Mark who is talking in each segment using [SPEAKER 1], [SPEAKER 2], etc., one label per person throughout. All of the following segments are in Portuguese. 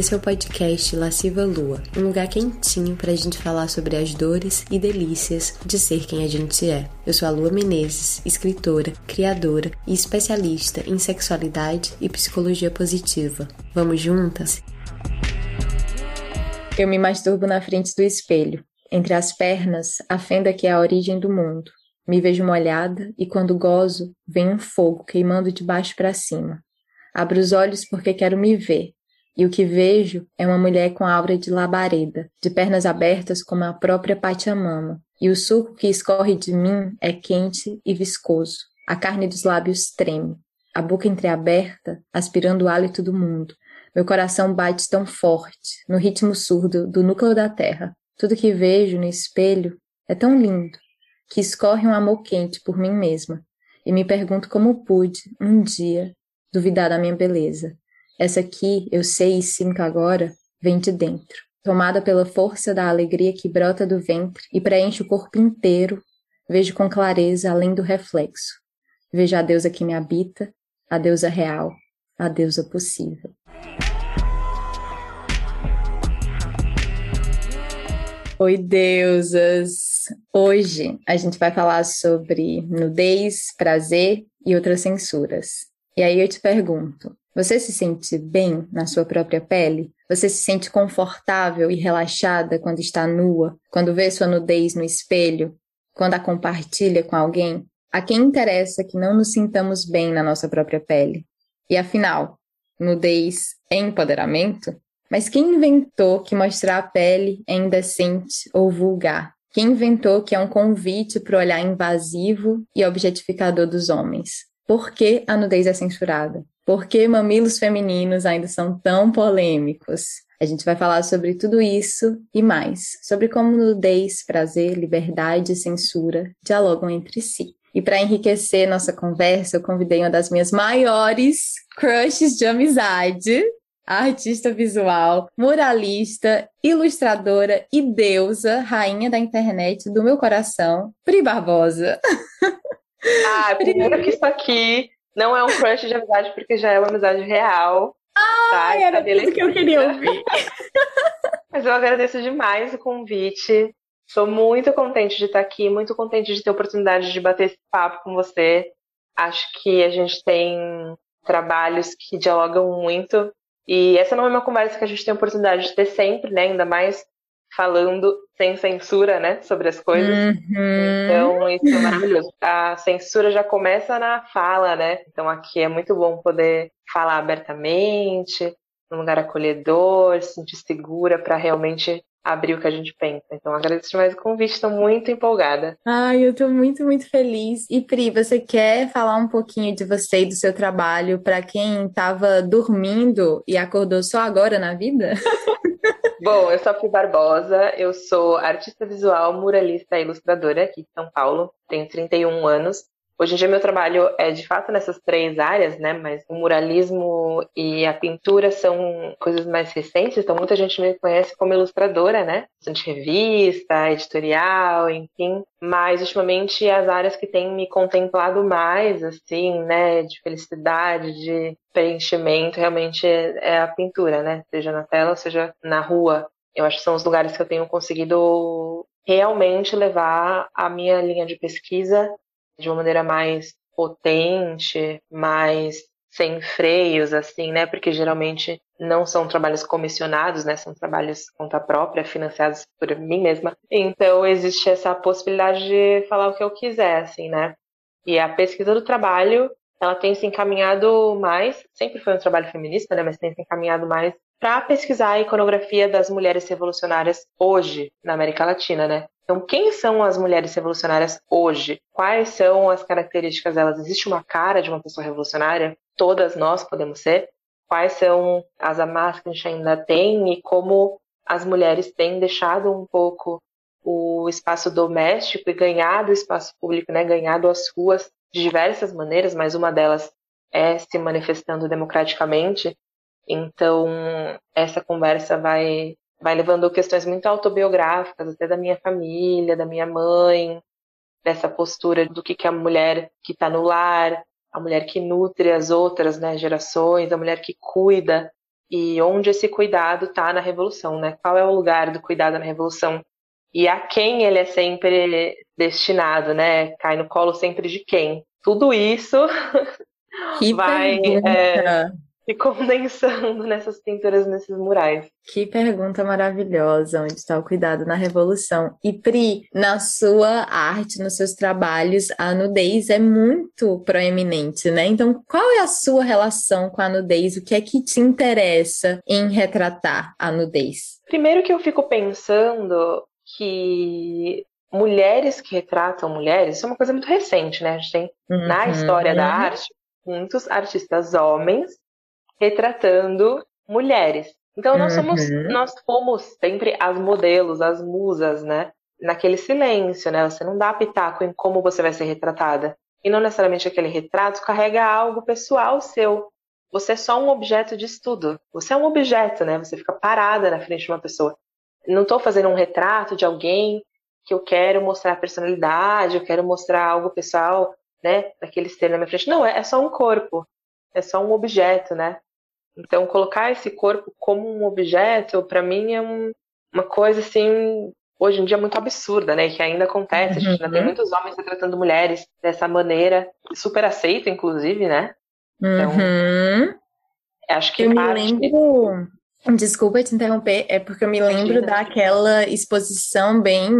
[SPEAKER 1] Esse é o podcast Lasciva Lua, um lugar quentinho para a gente falar sobre as dores e delícias de ser quem a gente é. Eu sou a Lua Menezes, escritora, criadora e especialista em sexualidade e psicologia positiva. Vamos juntas? Eu me masturbo na frente do espelho. Entre as pernas, a fenda que é a origem do mundo. Me vejo molhada e quando gozo, vem um fogo queimando de baixo para cima. Abro os olhos porque quero me ver, e o que vejo é uma mulher com aura de labareda, de pernas abertas como a própria Pachamama, e o suco que escorre de mim é quente e viscoso. A carne dos lábios treme, a boca entreaberta, aspirando o hálito do mundo. Meu coração bate tão forte, no ritmo surdo do núcleo da terra. Tudo que vejo no espelho é tão lindo, que escorre um amor quente por mim mesma, e me pergunto como pude, um dia, duvidar da minha beleza. Essa aqui, eu sei e sinto agora, vem de dentro, tomada pela força da alegria que brota do ventre e preenche o corpo inteiro, vejo com clareza além do reflexo. Vejo a deusa que me habita, a deusa real, a deusa possível. Oi, deusas! Hoje a gente vai falar sobre nudez, prazer e outras censuras. E aí eu te pergunto: você se sente bem na sua própria pele? Você se sente confortável e relaxada quando está nua, quando vê sua nudez no espelho, quando a compartilha com alguém? A quem interessa que não nos sintamos bem na nossa própria pele? E afinal, nudez é empoderamento? Mas quem inventou que mostrar a pele é indecente ou vulgar? Quem inventou que é um convite para o olhar invasivo e objetificador dos homens? Por que a nudez é censurada? Por que mamilos femininos ainda são tão polêmicos? A gente vai falar sobre tudo isso e mais, sobre como nudez, prazer, liberdade e censura dialogam entre si. E para enriquecer nossa conversa, eu convidei uma das minhas maiores crushes de amizade, artista visual, muralista, ilustradora e deusa, rainha da internet do meu coração, Pri Barbosa.
[SPEAKER 2] Ah, primeiro que isso aqui não é um crush de amizade, porque já é uma amizade real.
[SPEAKER 1] Ah, tá? era tudo que eu queria ouvir.
[SPEAKER 2] Mas eu agradeço demais o convite. Estou muito contente de estar aqui, muito contente de ter a oportunidade de bater esse papo com você. Acho que a gente tem trabalhos que dialogam muito. E essa não é uma conversa que a gente tem a oportunidade de ter sempre, né? Ainda mais falando sem censura, né, sobre as coisas. Uhum. Então, isso é maravilhoso. A censura já começa na fala, né? Então, aqui é muito bom poder falar abertamente, num lugar acolhedor, se sentir segura para realmente abrir o que a gente pensa. Então, agradeço demais o convite, estou muito empolgada.
[SPEAKER 1] Ai, eu estou muito, muito feliz. E Pri, você quer falar um pouquinho de você e do seu trabalho para quem estava dormindo e acordou só agora na vida?
[SPEAKER 2] Bom, eu sou a Pri Barbosa, eu sou artista visual, muralista e ilustradora aqui de São Paulo, tenho 31 anos. Hoje em dia meu trabalho é de fato nessas três áreas, né? Mas o muralismo e a pintura são coisas mais recentes, então muita gente me conhece como ilustradora, né? De revista, editorial, enfim. Mas ultimamente as áreas que têm me contemplado mais, assim, né? De felicidade, de preenchimento, realmente é, é a pintura, né? Seja na tela, seja na rua. Eu acho que são os lugares que eu tenho conseguido realmente levar a minha linha de pesquisa de uma maneira mais potente, mais sem freios, assim, né? Porque geralmente não são trabalhos comissionados, né? São trabalhos conta própria, financiados por mim mesma. Então existe essa possibilidade de falar o que eu quiser, assim, né? E a pesquisa do trabalho, ela tem se encaminhado mais, sempre foi um trabalho feminista, né? Mas tem se encaminhado mais para pesquisar a iconografia das mulheres revolucionárias hoje na América Latina, né? Então, quem são as mulheres revolucionárias hoje? Quais são as características delas? Existe uma cara de uma pessoa revolucionária? Todas nós podemos ser. Quais são as amarras que a gente ainda tem e como as mulheres têm deixado um pouco o espaço doméstico e ganhado o espaço público, né? Ganhado as ruas de diversas maneiras, mas uma delas é se manifestando democraticamente. Então, essa conversa vai vai levando questões muito autobiográficas, até da minha família, da minha mãe, dessa postura do que, que a mulher que está no lar, a mulher que nutre as outras né, gerações, a mulher que cuida e onde esse cuidado está na revolução, né? Qual é o lugar do cuidado na revolução e a quem ele é sempre destinado, né? Cai no colo sempre de quem? Tudo isso
[SPEAKER 1] que vai é,
[SPEAKER 2] se condensando nessas pinturas, nesses murais.
[SPEAKER 1] Que pergunta maravilhosa, onde está o cuidado na revolução? E Pri, na sua arte, nos seus trabalhos, a nudez é muito proeminente, né? Então, qual é a sua relação com a nudez? O que é que te interessa em retratar a nudez?
[SPEAKER 2] Primeiro que eu fico pensando que mulheres que retratam mulheres, isso é uma coisa muito recente, né? A gente tem uhum. na história da arte muitos artistas homens retratando mulheres. Então nós somos, uhum. nós fomos sempre as modelos, as musas, né? Naquele silêncio, né? Você não dá pitaco em como você vai ser retratada. E não necessariamente aquele retrato carrega algo pessoal seu. Você é só um objeto de estudo. Você é um objeto, né? Você fica parada na frente de uma pessoa. Não estou fazendo um retrato de alguém que eu quero mostrar personalidade, eu quero mostrar algo pessoal, né? Daquele ser na minha frente. Não, é, é só um corpo. É só um objeto, né? Então, colocar esse corpo como um objeto, para mim, é um, uma coisa assim, hoje em dia, muito absurda, né? Que ainda acontece. A gente ainda tem uhum. muitos homens retratando mulheres dessa maneira, super aceita, inclusive, né?
[SPEAKER 1] Então, uhum.
[SPEAKER 2] acho que
[SPEAKER 1] eu
[SPEAKER 2] parte...
[SPEAKER 1] me lembro. Desculpa te interromper, é porque eu me lembro Imagina. daquela exposição bem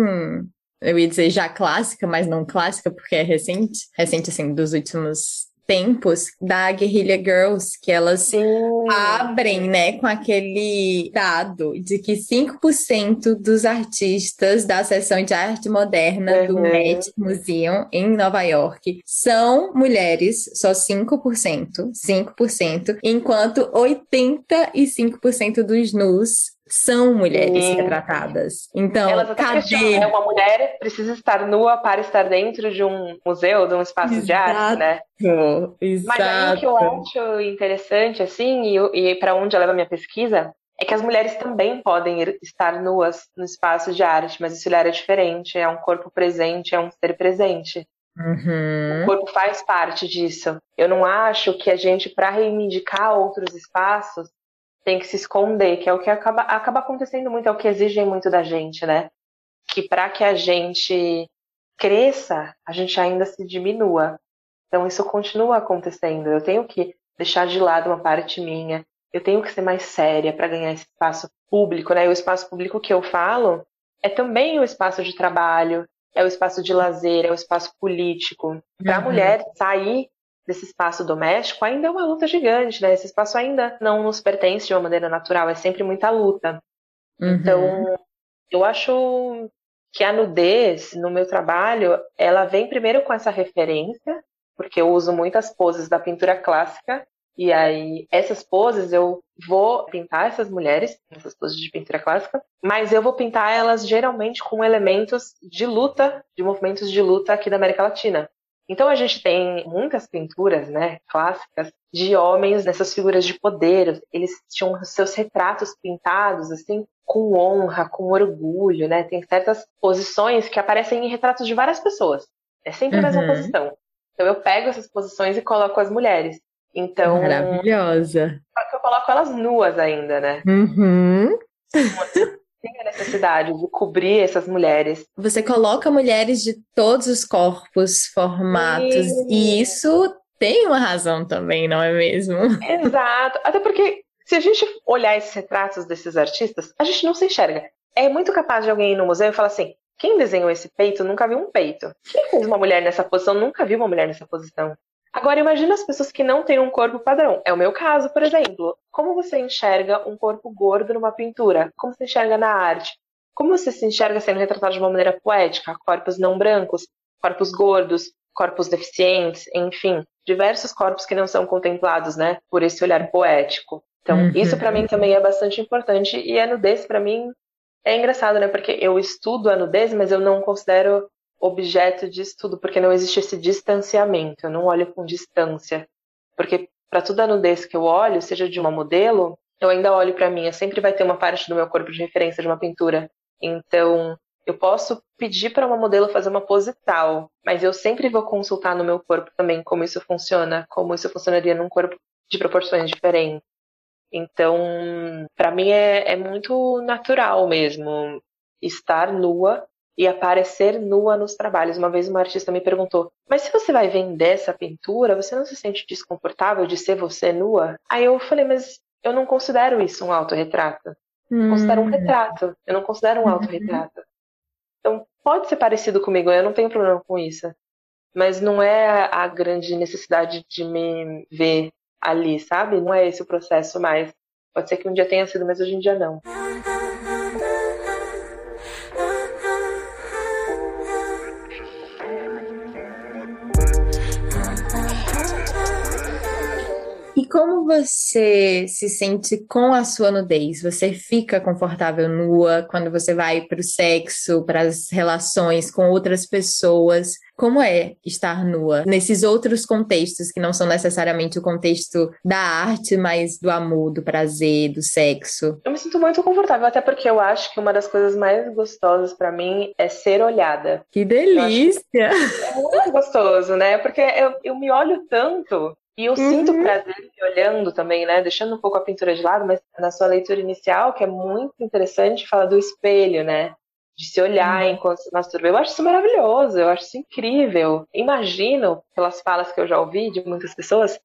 [SPEAKER 1] eu ia dizer já clássica, mas não clássica, porque é recente, recente assim, dos últimos tempos da Guerrilla Girls, que elas Sim. abrem, né, com aquele dado de que 5% dos artistas da seção de arte moderna uhum. do Met Museum em Nova York são mulheres, só 5%, 5%, enquanto 85% dos nus são mulheres Sim. retratadas. Então, Elas cadê?
[SPEAKER 2] É uma mulher precisa estar nua para estar dentro de um museu, de um espaço Exato. de arte, né?
[SPEAKER 1] Exato.
[SPEAKER 2] Mas aí o que eu acho interessante, assim, e, e para onde leva a minha pesquisa, é que as mulheres também podem estar nuas no espaço de arte, mas esse olhar é diferente, é um corpo presente, é um ser presente.
[SPEAKER 1] Uhum.
[SPEAKER 2] O corpo faz parte disso. Eu não acho que a gente, para reivindicar outros espaços, tem que se esconder, que é o que acaba, acaba acontecendo muito, é o que exigem muito da gente, né? Que para que a gente cresça, a gente ainda se diminua. Então isso continua acontecendo. Eu tenho que deixar de lado uma parte minha, eu tenho que ser mais séria para ganhar esse espaço público, né? E o espaço público que eu falo é também o espaço de trabalho, é o espaço de lazer, é o espaço político. Para a uhum. mulher sair desse espaço doméstico ainda é uma luta gigante, né? Esse espaço ainda não nos pertence de uma maneira natural, é sempre muita luta. Uhum. Então, eu acho que a nudez no meu trabalho, ela vem primeiro com essa referência, porque eu uso muitas poses da pintura clássica, e aí essas poses eu vou pintar essas mulheres, essas poses de pintura clássica, mas eu vou pintar elas geralmente com elementos de luta, de movimentos de luta aqui da América Latina. Então a gente tem muitas pinturas, né, clássicas de homens nessas figuras de poder. Eles tinham seus retratos pintados assim com honra, com orgulho, né? Tem certas posições que aparecem em retratos de várias pessoas. É sempre a mesma uhum. posição. Então eu pego essas posições e coloco as mulheres. Então.
[SPEAKER 1] Maravilhosa.
[SPEAKER 2] Só que eu coloco elas nuas ainda, né?
[SPEAKER 1] Uhum.
[SPEAKER 2] Tem a necessidade de cobrir essas mulheres.
[SPEAKER 1] Você coloca mulheres de todos os corpos, formatos, Sim. e isso tem uma razão também, não é mesmo?
[SPEAKER 2] Exato. Até porque se a gente olhar esses retratos desses artistas, a gente não se enxerga. É muito capaz de alguém ir no museu e falar assim: quem desenhou esse peito nunca viu um peito. Quem fez uma mulher nessa posição nunca viu uma mulher nessa posição. Agora imagina as pessoas que não têm um corpo padrão. É o meu caso, por exemplo. Como você enxerga um corpo gordo numa pintura? Como você enxerga na arte? Como você se enxerga sendo retratado de uma maneira poética? Corpos não brancos, corpos gordos, corpos deficientes, enfim, diversos corpos que não são contemplados, né, por esse olhar poético. Então, uhum. isso para mim também é bastante importante e a nudez para mim é engraçado, né, porque eu estudo a nudez, mas eu não considero objeto de estudo, porque não existe esse distanciamento, eu não olho com distância. Porque para toda nudez que eu olho, seja de uma modelo, eu ainda olho para mim, sempre vai ter uma parte do meu corpo de referência de uma pintura. Então, eu posso pedir para uma modelo fazer uma pose tal, mas eu sempre vou consultar no meu corpo também como isso funciona, como isso funcionaria num corpo de proporções diferentes. Então, para mim é, é muito natural mesmo estar nua e aparecer nua nos trabalhos. Uma vez uma artista me perguntou: Mas se você vai vender essa pintura, você não se sente desconfortável de ser você nua? Aí eu falei: Mas eu não considero isso um autorretrato. Hum. Considero um retrato. Eu não considero um uhum. autorretrato. Então, pode ser parecido comigo, eu não tenho problema com isso. Mas não é a grande necessidade de me ver ali, sabe? Não é esse o processo mais. Pode ser que um dia tenha sido, mas hoje em dia não.
[SPEAKER 1] Como você se sente com a sua nudez? Você fica confortável nua quando você vai para o sexo, para as relações com outras pessoas? Como é estar nua nesses outros contextos que não são necessariamente o contexto da arte, mas do amor, do prazer, do sexo?
[SPEAKER 2] Eu me sinto muito confortável, até porque eu acho que uma das coisas mais gostosas para mim é ser olhada.
[SPEAKER 1] Que delícia!
[SPEAKER 2] É muito gostoso, né? Porque eu, eu me olho tanto e eu uhum. sinto prazer olhando também, né? Deixando um pouco a pintura de lado, mas na sua leitura inicial, que é muito interessante, fala do espelho, né? De se olhar uhum. enquanto se masturba. Eu acho isso maravilhoso, eu acho isso incrível. Imagino, pelas falas que eu já ouvi de muitas pessoas,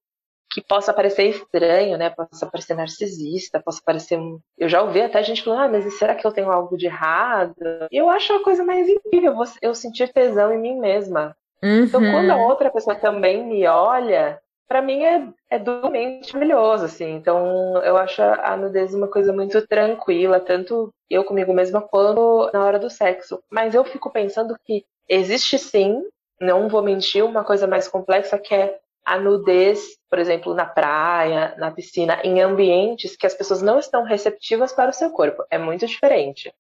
[SPEAKER 2] que possa parecer estranho, né? Possa parecer narcisista, possa parecer. Eu já ouvi até gente falando, ah, mas será que eu tenho algo de errado? E eu acho a coisa mais incrível eu sentir tesão em mim mesma. Uhum. Então, quando a outra pessoa também me olha, para mim é, é duplamente maravilhoso, assim. Então, eu acho a nudez uma coisa muito tranquila, tanto eu comigo mesma quanto na hora do sexo. Mas eu fico pensando que existe sim, não vou mentir, uma coisa mais complexa que é a nudez, por exemplo, na praia, na piscina, em ambientes que as pessoas não estão receptivas para o seu corpo. É muito diferente.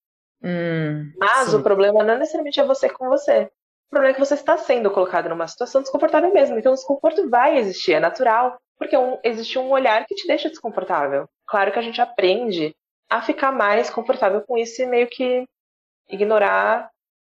[SPEAKER 2] Hum, Mas sim. o problema não necessariamente é você com você. O problema é que você está sendo colocado numa situação desconfortável mesmo. Então, o desconforto vai existir, é natural, porque um, existe um olhar que te deixa desconfortável. Claro que a gente aprende a ficar mais confortável com isso e meio que ignorar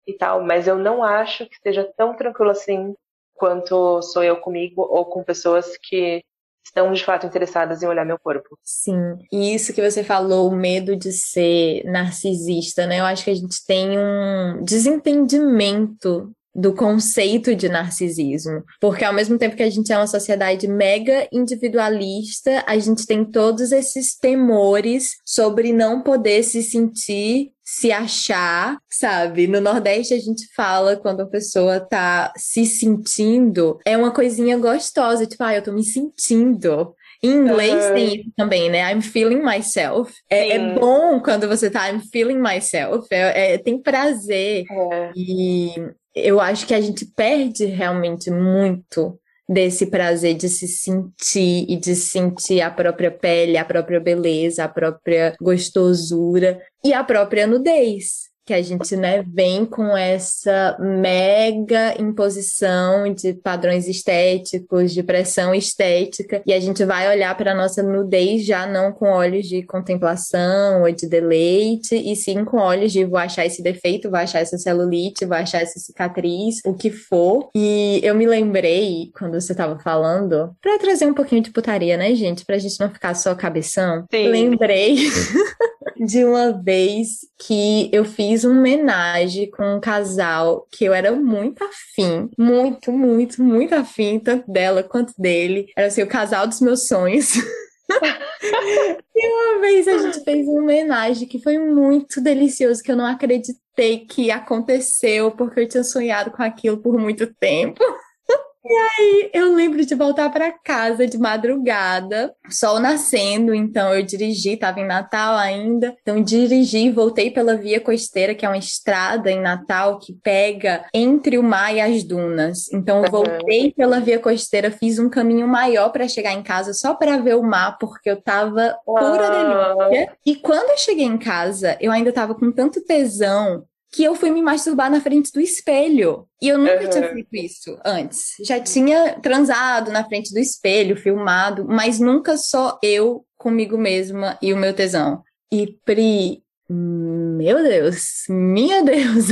[SPEAKER 2] e tal, mas eu não acho que seja tão tranquilo assim quanto sou eu comigo ou com pessoas que estão de fato interessadas em olhar meu corpo.
[SPEAKER 1] Sim, e isso que você falou, o medo de ser narcisista, né? Eu acho que a gente tem um desentendimento do conceito de narcisismo. Porque ao mesmo tempo que a gente é uma sociedade mega individualista, a gente tem todos esses temores sobre não poder se sentir se achar, sabe? No Nordeste a gente fala quando a pessoa tá se sentindo, é uma coisinha gostosa, tipo, ah, eu tô me sentindo. Em inglês uhum. tem isso também, né? I'm feeling myself. É, é, bom quando você tá I'm feeling myself. É, é tem prazer. É. E eu acho que a gente perde realmente muito desse prazer de se sentir e de sentir a própria pele, a própria beleza, a própria gostosura e a própria nudez que a gente né, vem com essa mega imposição de padrões estéticos, de pressão estética, e a gente vai olhar para a nossa nudez já não com olhos de contemplação ou de deleite, e sim com olhos de vou achar esse defeito, vou achar essa celulite, vou achar essa cicatriz, o que for. E eu me lembrei, quando você estava falando, para trazer um pouquinho de putaria, né, gente? Pra gente não ficar só cabeção. Sim. Lembrei de uma vez que eu fiz uma homenagem com um casal que eu era muito afim, muito, muito, muito afim, tanto dela quanto dele. Era assim, o casal dos meus sonhos. e uma vez a gente fez uma homenagem que foi muito delicioso, que eu não acreditei que aconteceu, porque eu tinha sonhado com aquilo por muito tempo. E aí eu lembro de voltar para casa de madrugada, sol nascendo, então eu dirigi, estava em Natal ainda, então dirigi, voltei pela via costeira, que é uma estrada em Natal que pega entre o mar e as dunas. Então eu voltei pela via costeira, fiz um caminho maior para chegar em casa só para ver o mar, porque eu tava pura delícia. E quando eu cheguei em casa, eu ainda tava com tanto tesão que eu fui me masturbar na frente do espelho. E eu nunca uhum. tinha feito isso antes. Já tinha transado na frente do espelho, filmado, mas nunca só eu comigo mesma e o meu tesão. E Pri, meu Deus, minha Deus.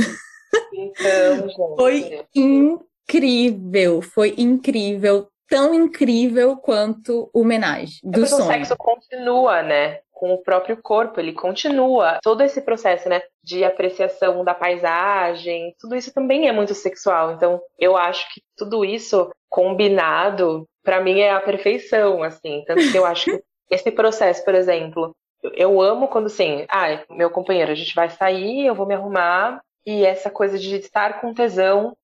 [SPEAKER 1] Então, foi incrível, foi incrível tão incrível quanto o homenagem
[SPEAKER 2] é do sonho. O sexo continua, né? Com o próprio corpo, ele continua. Todo esse processo, né? De apreciação da paisagem, tudo isso também é muito sexual. Então, eu acho que tudo isso combinado, para mim, é a perfeição, assim. Tanto que eu acho que esse processo, por exemplo, eu amo quando assim, ah, meu companheiro, a gente vai sair, eu vou me arrumar, e essa coisa de estar com tesão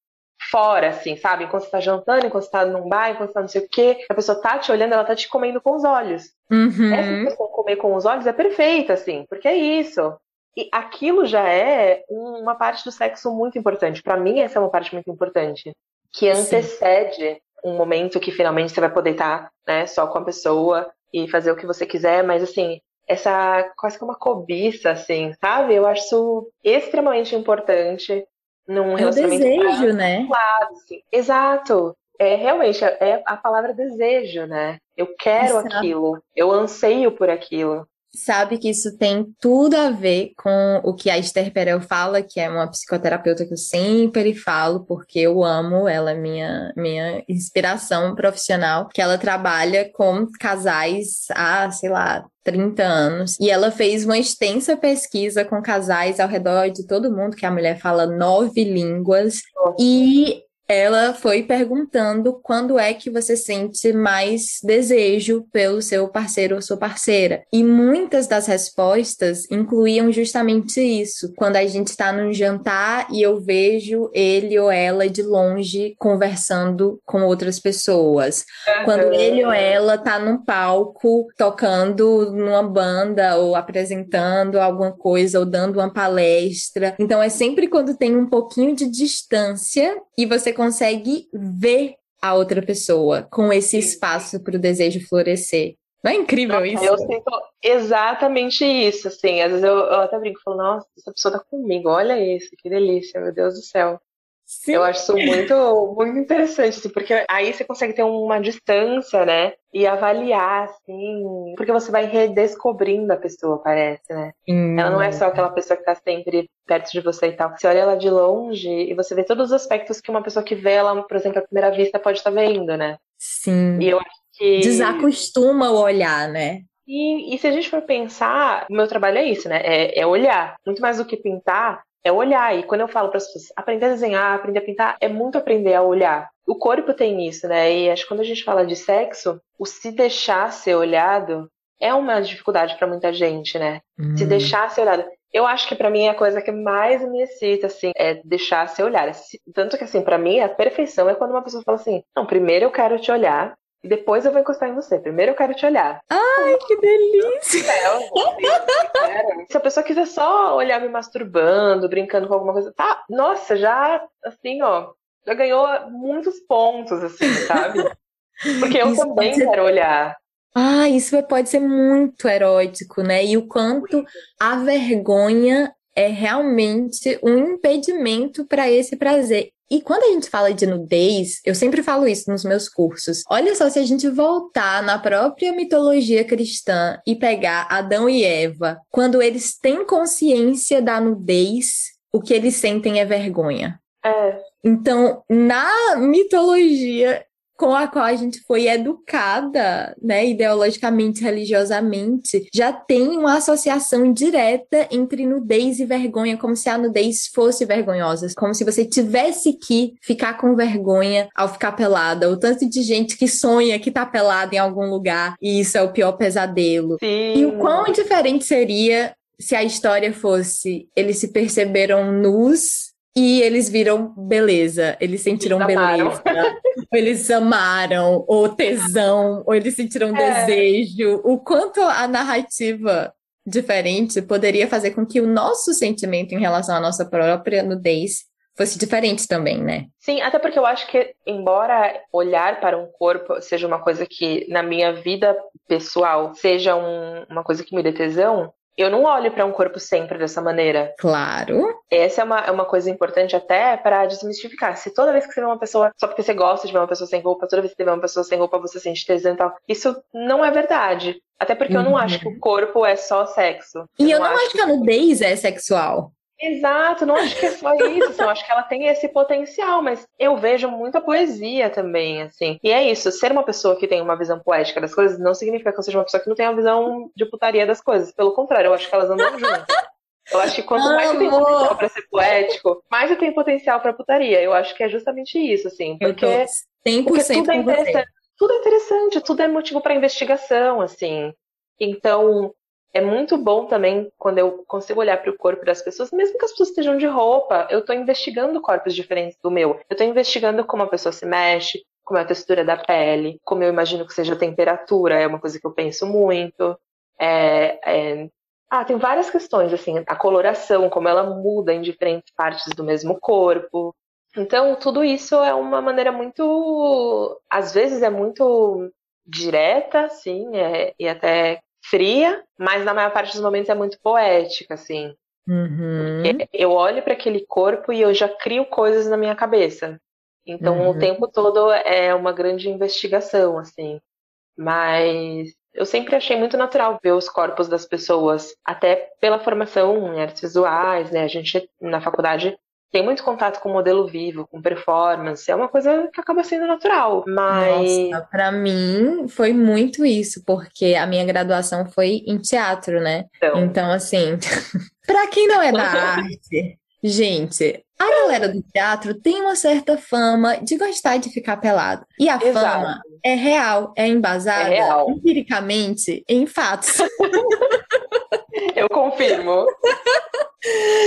[SPEAKER 2] fora, assim, sabe? Enquanto você tá jantando, enquanto você tá num bar, enquanto você tá não sei o quê, a pessoa tá te olhando, ela tá te comendo com os olhos.
[SPEAKER 1] Uhum.
[SPEAKER 2] Essa pessoa comer com os olhos é perfeita, assim, porque é isso. E aquilo já é uma parte do sexo muito importante. Para mim, essa é uma parte muito importante. Que antecede Sim. um momento que finalmente você vai poder estar tá, né, só com a pessoa e fazer o que você quiser, mas assim, essa quase que uma cobiça, assim, sabe? Eu acho isso extremamente importante num é relacionamento.
[SPEAKER 1] O desejo, né?
[SPEAKER 2] Lado, assim. Exato. É realmente é a palavra desejo, né? Eu quero Exato. aquilo, eu anseio por aquilo
[SPEAKER 1] sabe que isso tem tudo a ver com o que a Esther Perel fala, que é uma psicoterapeuta que eu sempre falo, porque eu amo, ela é minha, minha inspiração profissional, que ela trabalha com casais há, sei lá, 30 anos. E ela fez uma extensa pesquisa com casais ao redor de todo mundo, que a mulher fala nove línguas. E ela foi perguntando quando é que você sente mais desejo pelo seu parceiro ou sua parceira. E muitas das respostas incluíam justamente isso. Quando a gente está num jantar e eu vejo ele ou ela de longe conversando com outras pessoas. Uhum. Quando ele ou ela tá num palco tocando numa banda ou apresentando alguma coisa ou dando uma palestra. Então é sempre quando tem um pouquinho de distância e você consegue ver a outra pessoa com esse espaço para o desejo florescer. Não é incrível isso?
[SPEAKER 2] Eu sinto exatamente isso, assim. Às vezes eu, eu até brinco, falo, nossa, essa pessoa tá comigo, olha isso, que delícia, meu Deus do céu. Sim. Eu acho isso muito, muito interessante, assim, porque aí você consegue ter uma distância, né? E avaliar, assim, porque você vai redescobrindo a pessoa, parece, né? Hum. Ela não é só aquela pessoa que tá sempre perto de você e tal. Você olha ela de longe e você vê todos os aspectos que uma pessoa que vê ela, por exemplo, à primeira vista pode estar tá vendo, né?
[SPEAKER 1] Sim.
[SPEAKER 2] E eu acho que.
[SPEAKER 1] Desacostuma o olhar, né?
[SPEAKER 2] E, e, se a gente for pensar, o meu trabalho é isso, né? É, é, olhar. Muito mais do que pintar, é olhar. E quando eu falo para as pessoas aprender a desenhar, aprender a pintar, é muito aprender a olhar. O corpo tem isso, né? E acho que quando a gente fala de sexo, o se deixar ser olhado é uma dificuldade para muita gente, né? Hum. Se deixar ser olhado. Eu acho que para mim é a coisa que mais me excita, assim, é deixar ser olhar. Tanto que, assim, para mim a perfeição é quando uma pessoa fala assim: não, primeiro eu quero te olhar, e depois eu vou encostar em você. Primeiro eu quero te olhar.
[SPEAKER 1] Ai, que delícia!
[SPEAKER 2] Se a pessoa quiser só olhar me masturbando, brincando com alguma coisa, tá, nossa, já, assim, ó, já ganhou muitos pontos, assim, sabe? Porque eu Isso também ser... quero olhar.
[SPEAKER 1] Ah, isso pode ser muito erótico, né? E o quanto a vergonha é realmente um impedimento para esse prazer. E quando a gente fala de nudez, eu sempre falo isso nos meus cursos. Olha só, se a gente voltar na própria mitologia cristã e pegar Adão e Eva, quando eles têm consciência da nudez, o que eles sentem é vergonha.
[SPEAKER 2] É.
[SPEAKER 1] Então, na mitologia, com a qual a gente foi educada, né, ideologicamente, religiosamente, já tem uma associação direta entre nudez e vergonha, como se a nudez fosse vergonhosa, como se você tivesse que ficar com vergonha ao ficar pelada. O tanto de gente que sonha que tá pelada em algum lugar e isso é o pior pesadelo.
[SPEAKER 2] Sim.
[SPEAKER 1] E o quão diferente seria se a história fosse eles se perceberam nus e eles viram beleza, eles sentiram eles beleza, ou eles amaram, ou tesão, ou eles sentiram é. desejo. O quanto a narrativa diferente poderia fazer com que o nosso sentimento em relação à nossa própria nudez fosse diferente também, né?
[SPEAKER 2] Sim, até porque eu acho que, embora olhar para um corpo seja uma coisa que, na minha vida pessoal, seja um, uma coisa que me dê tesão, eu não olho para um corpo sempre dessa maneira.
[SPEAKER 1] Claro.
[SPEAKER 2] Essa é uma, é uma coisa importante até para desmistificar. Se toda vez que você vê uma pessoa, só porque você gosta de ver uma pessoa sem roupa, toda vez que você vê uma pessoa sem roupa, você sente tesão e tal. Isso não é verdade. Até porque eu não uhum. acho que o corpo é só sexo.
[SPEAKER 1] Eu e eu não acho que a nudez é sexual.
[SPEAKER 2] Exato, não acho que é só isso, assim, eu acho que ela tem esse potencial, mas eu vejo muita poesia também, assim. E é isso, ser uma pessoa que tem uma visão poética das coisas não significa que eu seja uma pessoa que não tem uma visão de putaria das coisas. Pelo contrário, eu acho que elas andam juntas. Eu acho que quanto mais eu tenho potencial pra ser poético, mais eu tenho potencial pra putaria. Eu acho que é justamente isso, assim. Porque, eu
[SPEAKER 1] tô 100% porque tudo é interessante.
[SPEAKER 2] Tudo é interessante, tudo é motivo para investigação, assim. Então, é muito bom também quando eu consigo olhar para o corpo das pessoas, mesmo que as pessoas estejam de roupa, eu estou investigando corpos diferentes do meu. Eu estou investigando como a pessoa se mexe, como é a textura da pele, como eu imagino que seja a temperatura, é uma coisa que eu penso muito. É, é... Ah, tem várias questões, assim, a coloração, como ela muda em diferentes partes do mesmo corpo. Então, tudo isso é uma maneira muito. Às vezes é muito direta, sim, é, e até fria, mas na maior parte dos momentos é muito poética, assim.
[SPEAKER 1] Uhum.
[SPEAKER 2] Eu olho para aquele corpo e eu já crio coisas na minha cabeça. Então uhum. o tempo todo é uma grande investigação, assim. Mas eu sempre achei muito natural ver os corpos das pessoas, até pela formação em artes visuais, né? A gente na faculdade tem muito contato com modelo vivo, com performance, é uma coisa que acaba sendo natural, mas
[SPEAKER 1] Nossa, para mim foi muito isso, porque a minha graduação foi em teatro, né? Então, então assim, para quem não é da arte, gente, a galera do teatro tem uma certa fama de gostar de ficar pelado. E a Exato. fama é real, é embasada é real. empiricamente em fatos.
[SPEAKER 2] Eu confirmo.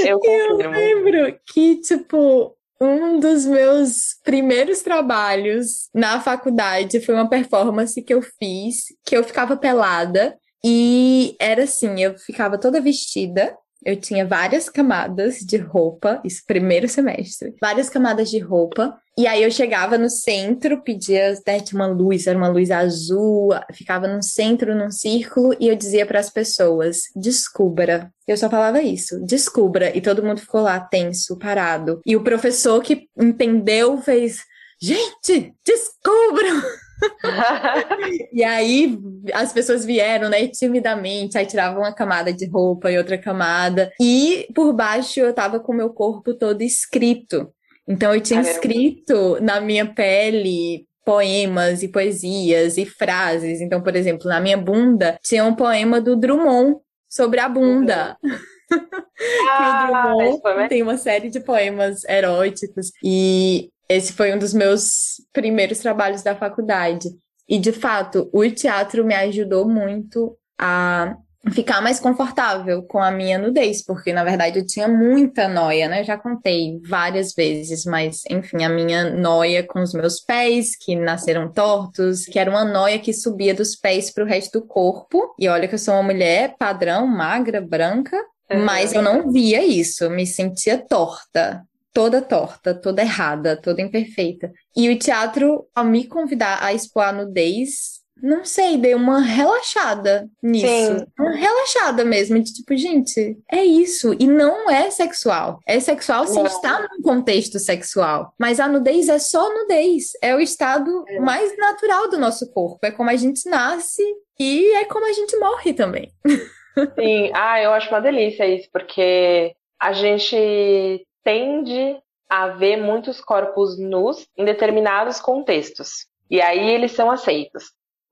[SPEAKER 2] Eu confirmo.
[SPEAKER 1] Eu lembro que, tipo, um dos meus primeiros trabalhos na faculdade foi uma performance que eu fiz, que eu ficava pelada. E era assim, eu ficava toda vestida, eu tinha várias camadas de roupa, isso primeiro semestre, várias camadas de roupa. E aí eu chegava no centro, pedia, né, tinha uma luz, era uma luz azul, ficava no centro, num círculo, e eu dizia para as pessoas: descubra. Eu só falava isso, descubra. E todo mundo ficou lá tenso, parado. E o professor que entendeu fez: gente, descubram! e aí as pessoas vieram, né, timidamente, aí tiravam uma camada de roupa e outra camada. E por baixo eu tava com o meu corpo todo escrito. Então eu tinha escrito na minha pele poemas e poesias e frases. Então, por exemplo, na minha bunda tinha um poema do Drummond sobre a bunda. Uhum. Ah, o Drummond tem uma série de poemas eróticos e esse foi um dos meus primeiros trabalhos da faculdade. E, de fato, o teatro me ajudou muito a ficar mais confortável com a minha nudez, porque na verdade eu tinha muita noia, né? Eu já contei várias vezes, mas enfim, a minha noia com os meus pés que nasceram tortos, que era uma noia que subia dos pés para o resto do corpo. E olha que eu sou uma mulher padrão, magra, branca, mas eu não via isso, me sentia torta toda torta, toda errada, toda imperfeita. E o teatro, ao me convidar a expor a nudez, não sei, deu uma relaxada nisso. Sim. Uma relaxada mesmo, de tipo, gente, é isso. E não é sexual. É sexual se está num contexto sexual. Mas a nudez é só nudez. É o estado é. mais natural do nosso corpo. É como a gente nasce e é como a gente morre também.
[SPEAKER 2] Sim, ah, eu acho uma delícia isso, porque a gente tende a ver muitos corpos nus em determinados contextos. E aí eles são aceitos.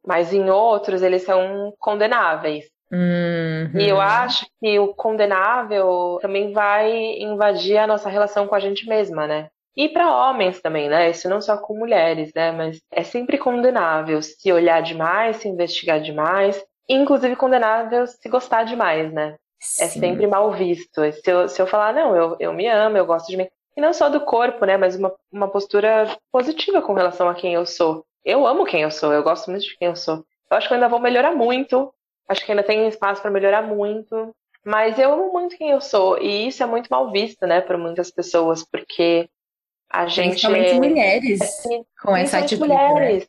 [SPEAKER 2] Mas em outros eles são condenáveis.
[SPEAKER 1] Uhum.
[SPEAKER 2] E eu acho que o condenável também vai invadir a nossa relação com a gente mesma, né? E para homens também, né? Isso não só com mulheres, né? Mas é sempre condenável se olhar demais, se investigar demais. Inclusive condenável se gostar demais, né? É Sim. É sempre mal visto. Se eu, se eu falar, não, eu, eu me amo, eu gosto de mim. E não só do corpo, né? Mas uma, uma postura positiva com relação a quem eu sou. Eu amo quem eu sou, eu gosto muito de quem eu sou. Eu acho que eu ainda vou melhorar muito. Acho que ainda tem espaço para melhorar muito. Mas eu amo muito quem eu sou. E isso é muito mal visto, né, por muitas pessoas, porque a gente.
[SPEAKER 1] Principalmente é... mulheres é, com essa atitude. Né? Mulheres. Né?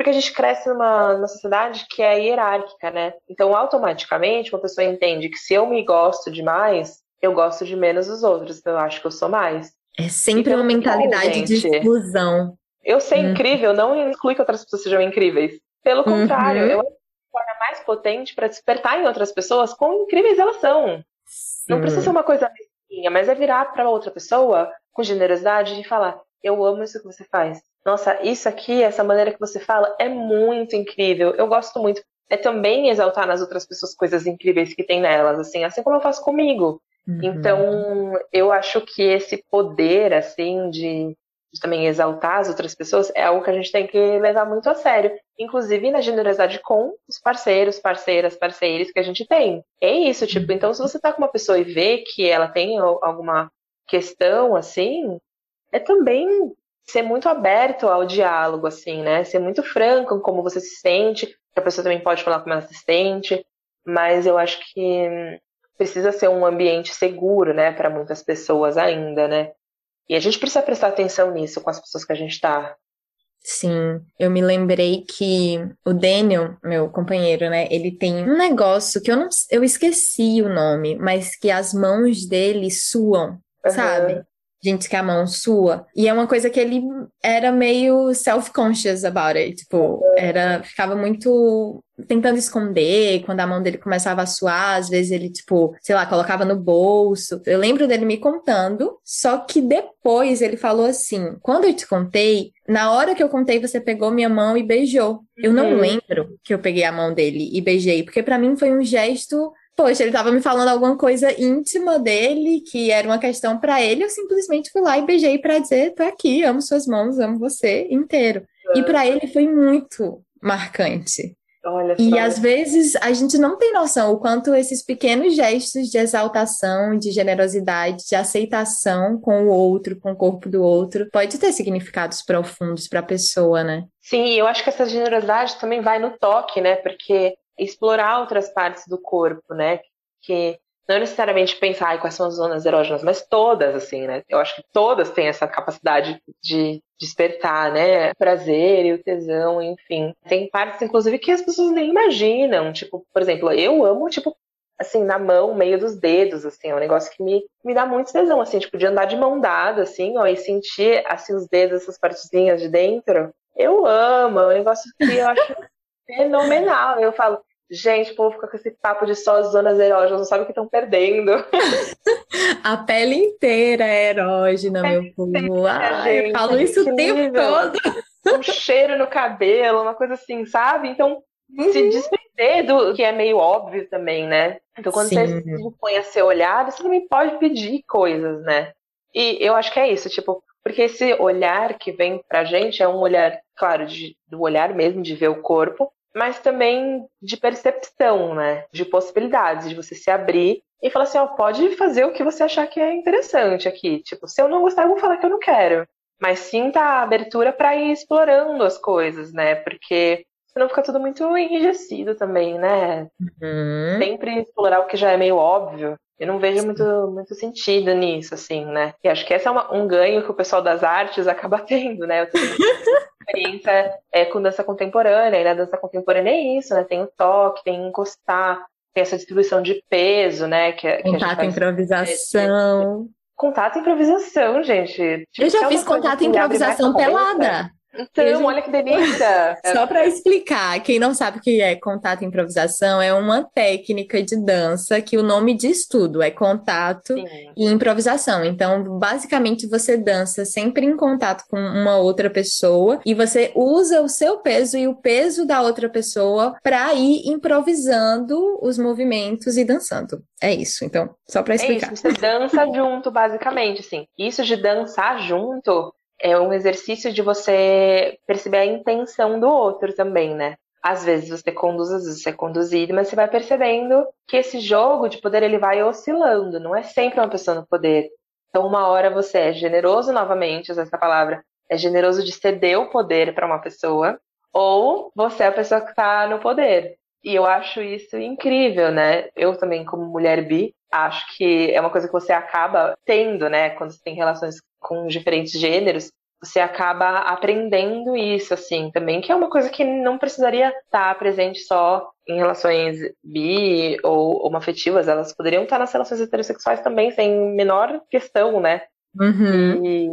[SPEAKER 2] Porque a gente cresce numa, numa sociedade que é hierárquica, né? Então, automaticamente, uma pessoa entende que se eu me gosto demais, eu gosto de menos os outros. Então, eu acho que eu sou mais.
[SPEAKER 1] É sempre então, uma mentalidade de exclusão.
[SPEAKER 2] Eu ser hum. incrível não inclui que outras pessoas sejam incríveis. Pelo uhum. contrário, eu torna mais potente para despertar em outras pessoas quão incríveis elas são. Sim. Não precisa ser uma coisa linha, mas é virar para outra pessoa com generosidade e falar: Eu amo isso que você faz. Nossa, isso aqui, essa maneira que você fala é muito incrível. Eu gosto muito. É também exaltar nas outras pessoas coisas incríveis que tem nelas, assim, assim como eu faço comigo. Uhum. Então, eu acho que esse poder, assim, de, de, também exaltar as outras pessoas é algo que a gente tem que levar muito a sério. Inclusive na generosidade com os parceiros, parceiras, parceiros que a gente tem. É isso, tipo, então se você tá com uma pessoa e vê que ela tem alguma questão, assim, é também ser muito aberto ao diálogo, assim, né? Ser muito franco em como você se sente, que a pessoa também pode falar como ela se sente, mas eu acho que precisa ser um ambiente seguro, né, para muitas pessoas ainda, né? E a gente precisa prestar atenção nisso com as pessoas que a gente está.
[SPEAKER 1] Sim, eu me lembrei que o Daniel, meu companheiro, né, ele tem um negócio que eu não eu esqueci o nome, mas que as mãos dele suam, uhum. sabe? Gente que a mão sua. E é uma coisa que ele era meio self-conscious about it. Tipo, era, ficava muito tentando esconder, quando a mão dele começava a suar, às vezes ele, tipo, sei lá, colocava no bolso. Eu lembro dele me contando, só que depois ele falou assim: quando eu te contei, na hora que eu contei, você pegou minha mão e beijou. Eu não uhum. lembro que eu peguei a mão dele e beijei, porque para mim foi um gesto poxa, ele tava me falando alguma coisa íntima dele, que era uma questão para ele, eu simplesmente fui lá e beijei para dizer, tô aqui, amo suas mãos, amo você inteiro. E para ele foi muito marcante.
[SPEAKER 2] Olha
[SPEAKER 1] e às vezes a gente não tem noção o quanto esses pequenos gestos de exaltação, de generosidade, de aceitação com o outro, com o corpo do outro, pode ter significados profundos para a pessoa, né?
[SPEAKER 2] Sim, eu acho que essa generosidade também vai no toque, né? Porque explorar outras partes do corpo, né? Que não necessariamente pensar ai, quais são as zonas erógenas, mas todas, assim, né? Eu acho que todas têm essa capacidade de despertar, né? O prazer e o tesão, enfim. Tem partes, inclusive, que as pessoas nem imaginam. Tipo, por exemplo, eu amo, tipo, assim, na mão, meio dos dedos, assim, é um negócio que me, me dá muito tesão, assim, tipo, de andar de mão dada, assim, ó, e sentir, assim, os dedos, essas partezinhas de dentro. Eu amo, é um negócio que eu acho fenomenal. Eu falo, Gente, o povo fica com esse papo de só zonas erógenas, não sabe o que estão perdendo.
[SPEAKER 1] A pele inteira é erógena, meu povo. Ai, eu falo isso o tempo todo.
[SPEAKER 2] Um cheiro no cabelo, uma coisa assim, sabe? Então, uhum. se desprender do que é meio óbvio também, né? Então, quando Sim. você se põe a ser olhado, você também pode pedir coisas, né? E eu acho que é isso, tipo, porque esse olhar que vem pra gente é um olhar, claro, de, do olhar mesmo, de ver o corpo, mas também de percepção, né? De possibilidades, de você se abrir e falar assim, ó, pode fazer o que você achar que é interessante aqui. Tipo, se eu não gostar, eu vou falar que eu não quero. Mas sinta a abertura para ir explorando as coisas, né? Porque senão fica tudo muito enrijecido também, né? Uhum. Sempre explorar o que já é meio óbvio. Eu não vejo muito, muito sentido nisso, assim, né? E acho que esse é uma, um ganho que o pessoal das artes acaba tendo, né? Eu tenho experiência é, com dança contemporânea, e na dança contemporânea é isso, né? Tem o toque, tem encostar, tem essa distribuição de peso, né? Que,
[SPEAKER 1] que contato, improvisação.
[SPEAKER 2] Contato e improvisação, gente.
[SPEAKER 1] Tipo, eu já fiz contato e improvisação pelada.
[SPEAKER 2] Então, olha que delícia!
[SPEAKER 1] Só para explicar, quem não sabe o que é contato e improvisação, é uma técnica de dança que o nome diz tudo, é contato Sim. e improvisação. Então, basicamente, você dança sempre em contato com uma outra pessoa e você usa o seu peso e o peso da outra pessoa para ir improvisando os movimentos e dançando. É isso, então, só para explicar.
[SPEAKER 2] É isso, você dança junto, basicamente, assim. Isso de dançar junto é um exercício de você perceber a intenção do outro também, né? Às vezes você conduz, às vezes você é conduzido, mas você vai percebendo que esse jogo de poder ele vai oscilando, não é sempre uma pessoa no poder. Então, uma hora você é generoso novamente, usa essa palavra, é generoso de ceder o poder para uma pessoa, ou você é a pessoa que está no poder. E eu acho isso incrível, né? Eu também, como mulher bi, acho que é uma coisa que você acaba tendo, né? Quando você tem relações com diferentes gêneros, você acaba aprendendo isso, assim, também, que é uma coisa que não precisaria estar presente só em relações bi ou homoafetivas, elas poderiam estar nas relações heterossexuais também, sem menor questão, né?
[SPEAKER 1] Uhum.
[SPEAKER 2] E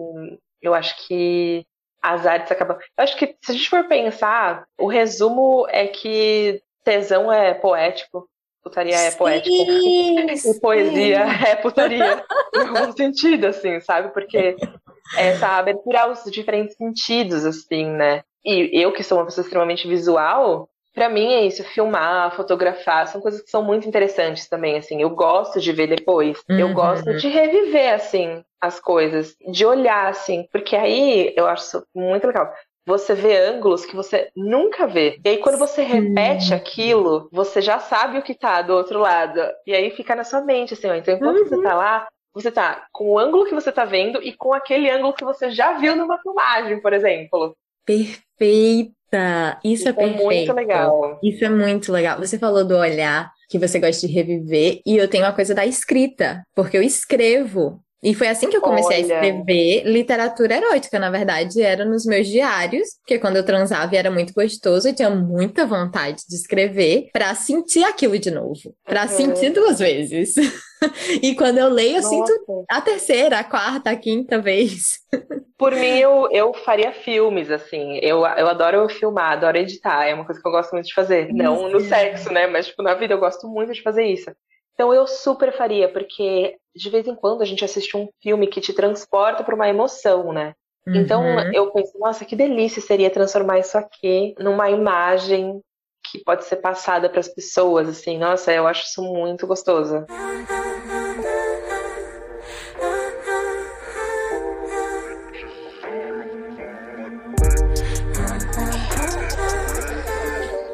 [SPEAKER 2] eu acho que as artes acabam. Eu acho que se a gente for pensar, o resumo é que tesão é poético, putaria é poética e poesia é putaria, em algum sentido, assim, sabe? Porque essa abertura aos diferentes sentidos, assim, né? E eu, que sou uma pessoa extremamente visual, para mim é isso, filmar, fotografar, são coisas que são muito interessantes também, assim. Eu gosto de ver depois. Uhum. Eu gosto de reviver, assim, as coisas, de olhar, assim, porque aí eu acho muito legal você vê ângulos que você nunca vê. E aí, quando você repete aquilo, você já sabe o que tá do outro lado. E aí fica na sua mente, assim, ó. Então, enquanto uhum. você tá lá, você tá com o ângulo que você tá vendo e com aquele ângulo que você já viu numa filmagem, por exemplo.
[SPEAKER 1] Perfeita! Isso, Isso é, é perfeito.
[SPEAKER 2] muito legal.
[SPEAKER 1] Isso é muito legal. Você falou do olhar que você gosta de reviver, e eu tenho uma coisa da escrita, porque eu escrevo e foi assim que eu comecei Olha. a escrever literatura erótica, na verdade, era nos meus diários, porque quando eu transava era muito gostoso, eu tinha muita vontade de escrever para sentir aquilo de novo, para uhum. sentir duas vezes. e quando eu leio, eu Nossa. sinto a terceira, a quarta, a quinta vez.
[SPEAKER 2] Por mim, eu, eu faria filmes, assim. Eu, eu adoro filmar, adoro editar. É uma coisa que eu gosto muito de fazer. Não no sexo, né? Mas, tipo, na vida eu gosto muito de fazer isso. Então eu super faria, porque de vez em quando a gente assiste um filme que te transporta para uma emoção, né? Então, uhum. Então eu penso, nossa, que delícia seria transformar isso aqui numa imagem que pode ser passada para as pessoas, assim. Nossa, eu acho isso muito gostoso.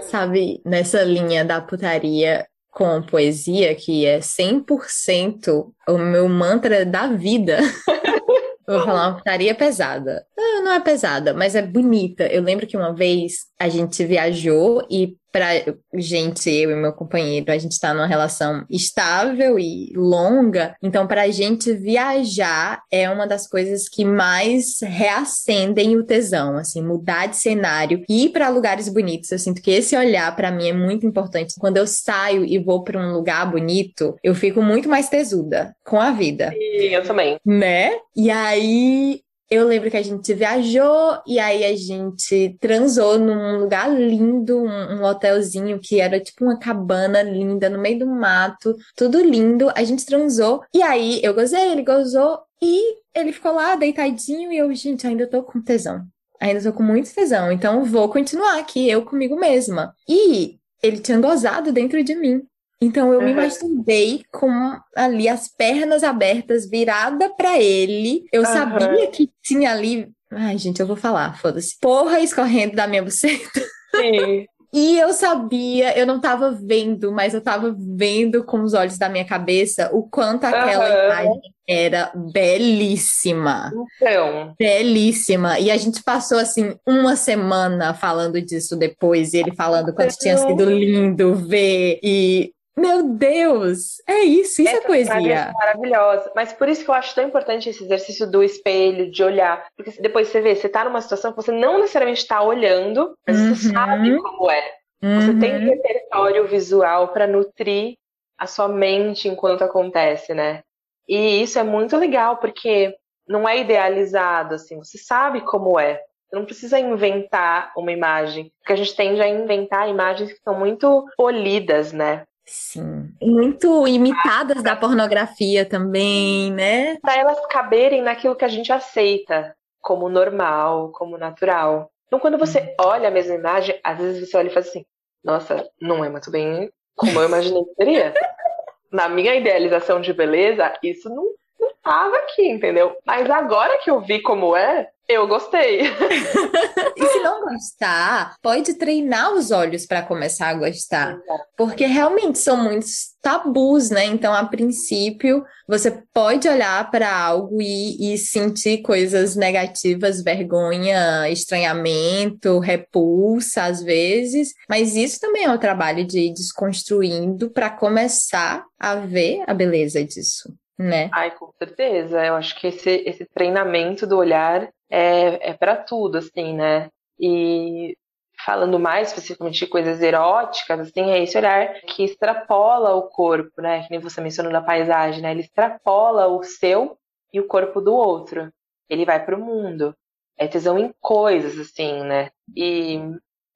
[SPEAKER 1] Sabe, nessa linha da putaria, com poesia, que é 100% o meu mantra da vida. Vou falar uma putaria pesada. Não, não é pesada, mas é bonita. Eu lembro que uma vez a gente viajou e pra gente, eu e meu companheiro, a gente tá numa relação estável e longa, então pra gente viajar é uma das coisas que mais reacendem o tesão, assim, mudar de cenário e ir para lugares bonitos. Eu sinto que esse olhar para mim é muito importante. Quando eu saio e vou para um lugar bonito, eu fico muito mais tesuda com a vida.
[SPEAKER 2] Sim, eu também.
[SPEAKER 1] Né? E aí eu lembro que a gente viajou e aí a gente transou num lugar lindo, um, hotelzinho que era tipo uma cabana linda no meio do mato, tudo lindo. A gente transou e aí eu gozei, ele gozou e ele ficou lá deitadinho e eu, gente, ainda tô com tesão. Ainda tô com muito tesão, então vou continuar aqui, eu comigo mesma. E ele tinha gozado dentro de mim. Então eu uhum. me imaginei com ali as pernas abertas, virada para ele. Eu uhum. sabia que tinha ali. Ai, gente, eu vou falar, foda-se. Porra escorrendo da minha buceta.
[SPEAKER 2] Sim.
[SPEAKER 1] E eu sabia, eu não estava vendo, mas eu estava vendo com os olhos da minha cabeça o quanto aquela uhum. imagem era belíssima.
[SPEAKER 2] Então.
[SPEAKER 1] Belíssima. E a gente passou, assim, uma semana falando disso depois, e ele falando quanto tinha sido lindo ver. E meu Deus! É isso, isso é Essa é poesia.
[SPEAKER 2] Maravilhosa. Mas por isso que eu acho tão importante esse exercício do espelho, de olhar. Porque depois você vê, você tá numa situação que você não necessariamente está olhando, mas uhum. você sabe como é. Uhum. Você tem um repertório visual para nutrir a sua mente enquanto acontece, né? E isso é muito legal, porque não é idealizado, assim, você sabe como é. Você não precisa inventar uma imagem, porque a gente tende a inventar imagens que são muito polidas, né?
[SPEAKER 1] Sim. Muito imitadas da pornografia também, né?
[SPEAKER 2] Para elas caberem naquilo que a gente aceita como normal, como natural. Então, quando você uhum. olha a mesma imagem, às vezes você olha e faz assim: nossa, não é muito bem como eu imaginei que seria. Na minha idealização de beleza, isso não estava aqui, entendeu? Mas agora que eu vi como é, eu gostei.
[SPEAKER 1] e se não gostar, pode treinar os olhos para começar a gostar. Porque realmente são muitos tabus, né? Então, a princípio, você pode olhar para algo e, e, sentir coisas negativas, vergonha, estranhamento, repulsa às vezes, mas isso também é o trabalho de ir desconstruindo para começar a ver a beleza disso. Né?
[SPEAKER 2] Ai, com certeza. Eu acho que esse, esse treinamento do olhar é, é para tudo, assim, né? E falando mais especificamente de coisas eróticas, assim, é esse olhar que extrapola o corpo, né? Que nem você mencionou na paisagem, né? Ele extrapola o seu e o corpo do outro. Ele vai para o mundo. É tesão em coisas, assim, né? E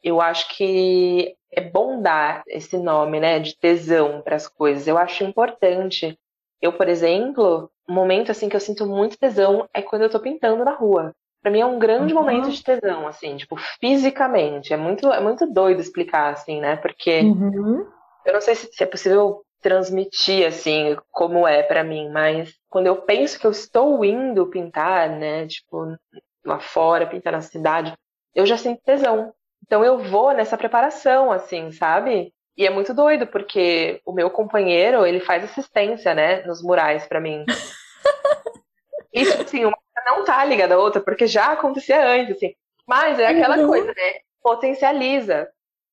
[SPEAKER 2] eu acho que é bom dar esse nome, né, de tesão para as coisas. Eu acho importante. Eu, por exemplo, um momento assim que eu sinto muito tesão é quando eu tô pintando na rua. Para mim é um grande uhum. momento de tesão, assim, tipo, fisicamente. É muito, é muito doido explicar, assim, né? Porque uhum. eu não sei se, se é possível transmitir, assim, como é para mim, mas quando eu penso que eu estou indo pintar, né? Tipo, lá fora, pintar na cidade, eu já sinto tesão. Então eu vou nessa preparação, assim, sabe? E é muito doido, porque o meu companheiro, ele faz assistência, né, nos murais para mim. Isso, assim, uma não tá ligada à outra, porque já acontecia antes, assim. Mas é aquela uhum. coisa, né? Potencializa.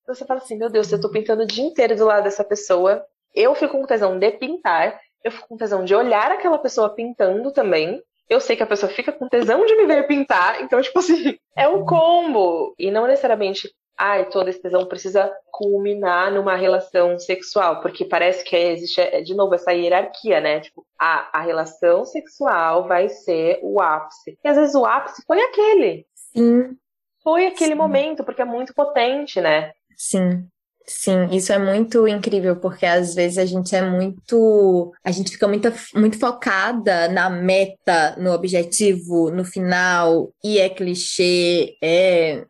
[SPEAKER 2] Você fala assim, meu Deus, eu tô pintando o dia inteiro do lado dessa pessoa. Eu fico com tesão de pintar, eu fico com tesão de olhar aquela pessoa pintando também. Eu sei que a pessoa fica com tesão de me ver pintar, então, tipo assim, é um combo. E não necessariamente ai, toda tesão precisa culminar numa relação sexual, porque parece que existe, é, de novo, essa hierarquia, né? Tipo, a, a relação sexual vai ser o ápice. E às vezes o ápice foi aquele.
[SPEAKER 1] Sim.
[SPEAKER 2] Foi aquele Sim. momento, porque é muito potente, né?
[SPEAKER 1] Sim. Sim, isso é muito incrível, porque às vezes a gente é muito. A gente fica muito, muito focada na meta, no objetivo, no final, e é clichê, é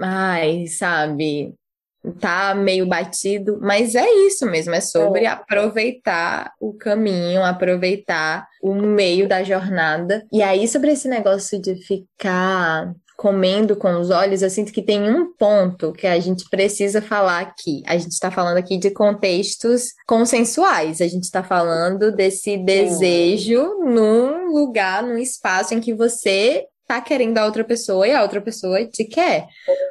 [SPEAKER 1] ai, sabe, tá meio batido, mas é isso mesmo, é sobre é. aproveitar o caminho, aproveitar o meio da jornada. E aí, sobre esse negócio de ficar comendo com os olhos, eu sinto que tem um ponto que a gente precisa falar aqui. A gente está falando aqui de contextos consensuais, a gente está falando desse desejo num lugar, num espaço em que você tá querendo a outra pessoa e a outra pessoa te quer.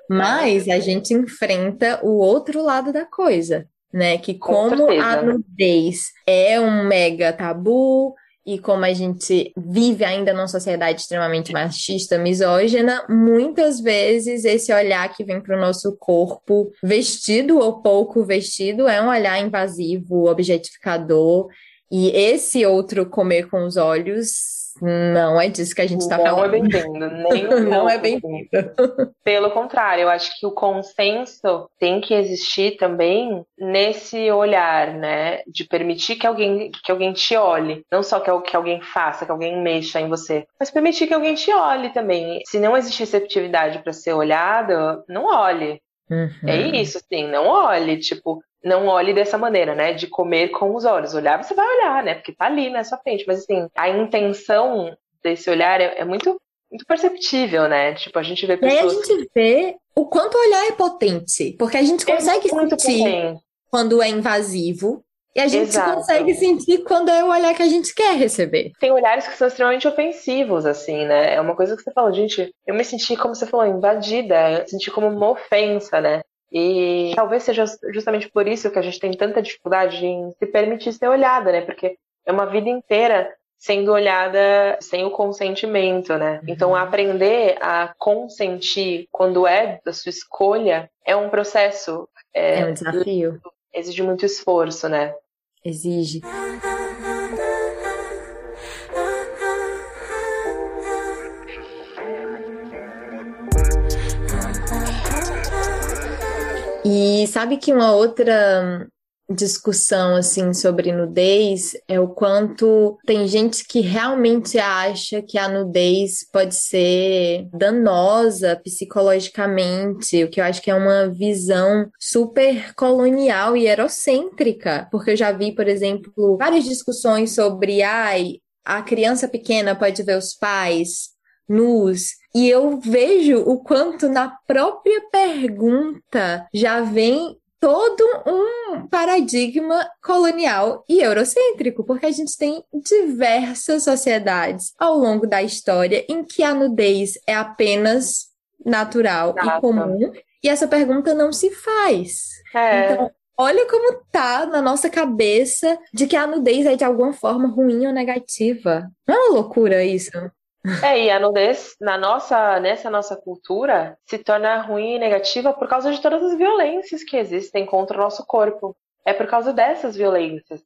[SPEAKER 1] Mas a gente enfrenta o outro lado da coisa, né? Que como a nudez é um mega tabu e como a gente vive ainda numa sociedade extremamente machista, misógina, muitas vezes esse olhar que vem para o nosso corpo, vestido ou pouco vestido, é um olhar invasivo, objetificador. E esse outro comer com os olhos não é disso que a gente está falando.
[SPEAKER 2] Não é bem-vindo, nem um
[SPEAKER 1] Não é bem-vindo.
[SPEAKER 2] Pelo contrário, eu acho que o consenso tem que existir também nesse olhar, né? De permitir que alguém, que alguém te olhe. Não só que, que alguém faça, que alguém mexa em você, mas permitir que alguém te olhe também. Se não existe receptividade para ser olhado, não olhe. Uhum. É isso, assim, não olhe, tipo, não olhe dessa maneira, né? De comer com os olhos. Olhar, você vai olhar, né? Porque tá ali na sua frente. Mas assim, a intenção desse olhar é, é muito, muito perceptível, né? Tipo, a gente vê pessoas.
[SPEAKER 1] E aí a gente vê o quanto o olhar é potente. Porque a gente é consegue é sentir potente. quando é invasivo. E a gente Exato. consegue sentir quando é o olhar que a gente quer receber.
[SPEAKER 2] Tem olhares que são extremamente ofensivos, assim, né? É uma coisa que você fala, gente, eu me senti, como você falou, invadida, eu me senti como uma ofensa, né? E talvez seja justamente por isso que a gente tem tanta dificuldade em se permitir ser olhada, né? Porque é uma vida inteira sendo olhada sem o consentimento, né? Uhum. Então, aprender a consentir quando é da sua escolha é um processo.
[SPEAKER 1] É, é um desafio.
[SPEAKER 2] Exige muito esforço, né?
[SPEAKER 1] Exige. E sabe que uma outra discussão assim sobre nudez é o quanto tem gente que realmente acha que a nudez pode ser danosa psicologicamente, o que eu acho que é uma visão super colonial e eurocêntrica, porque eu já vi, por exemplo, várias discussões sobre ai, a criança pequena pode ver os pais nus. E eu vejo o quanto na própria pergunta já vem todo um paradigma colonial e eurocêntrico, porque a gente tem diversas sociedades ao longo da história em que a nudez é apenas natural Exato. e comum, e essa pergunta não se faz. É. Então, olha como tá na nossa cabeça de que a nudez é de alguma forma ruim ou negativa. Não é uma loucura isso?
[SPEAKER 2] É, e a nudez na nossa, nessa nossa cultura se torna ruim e negativa por causa de todas as violências que existem contra o nosso corpo. É por causa dessas violências.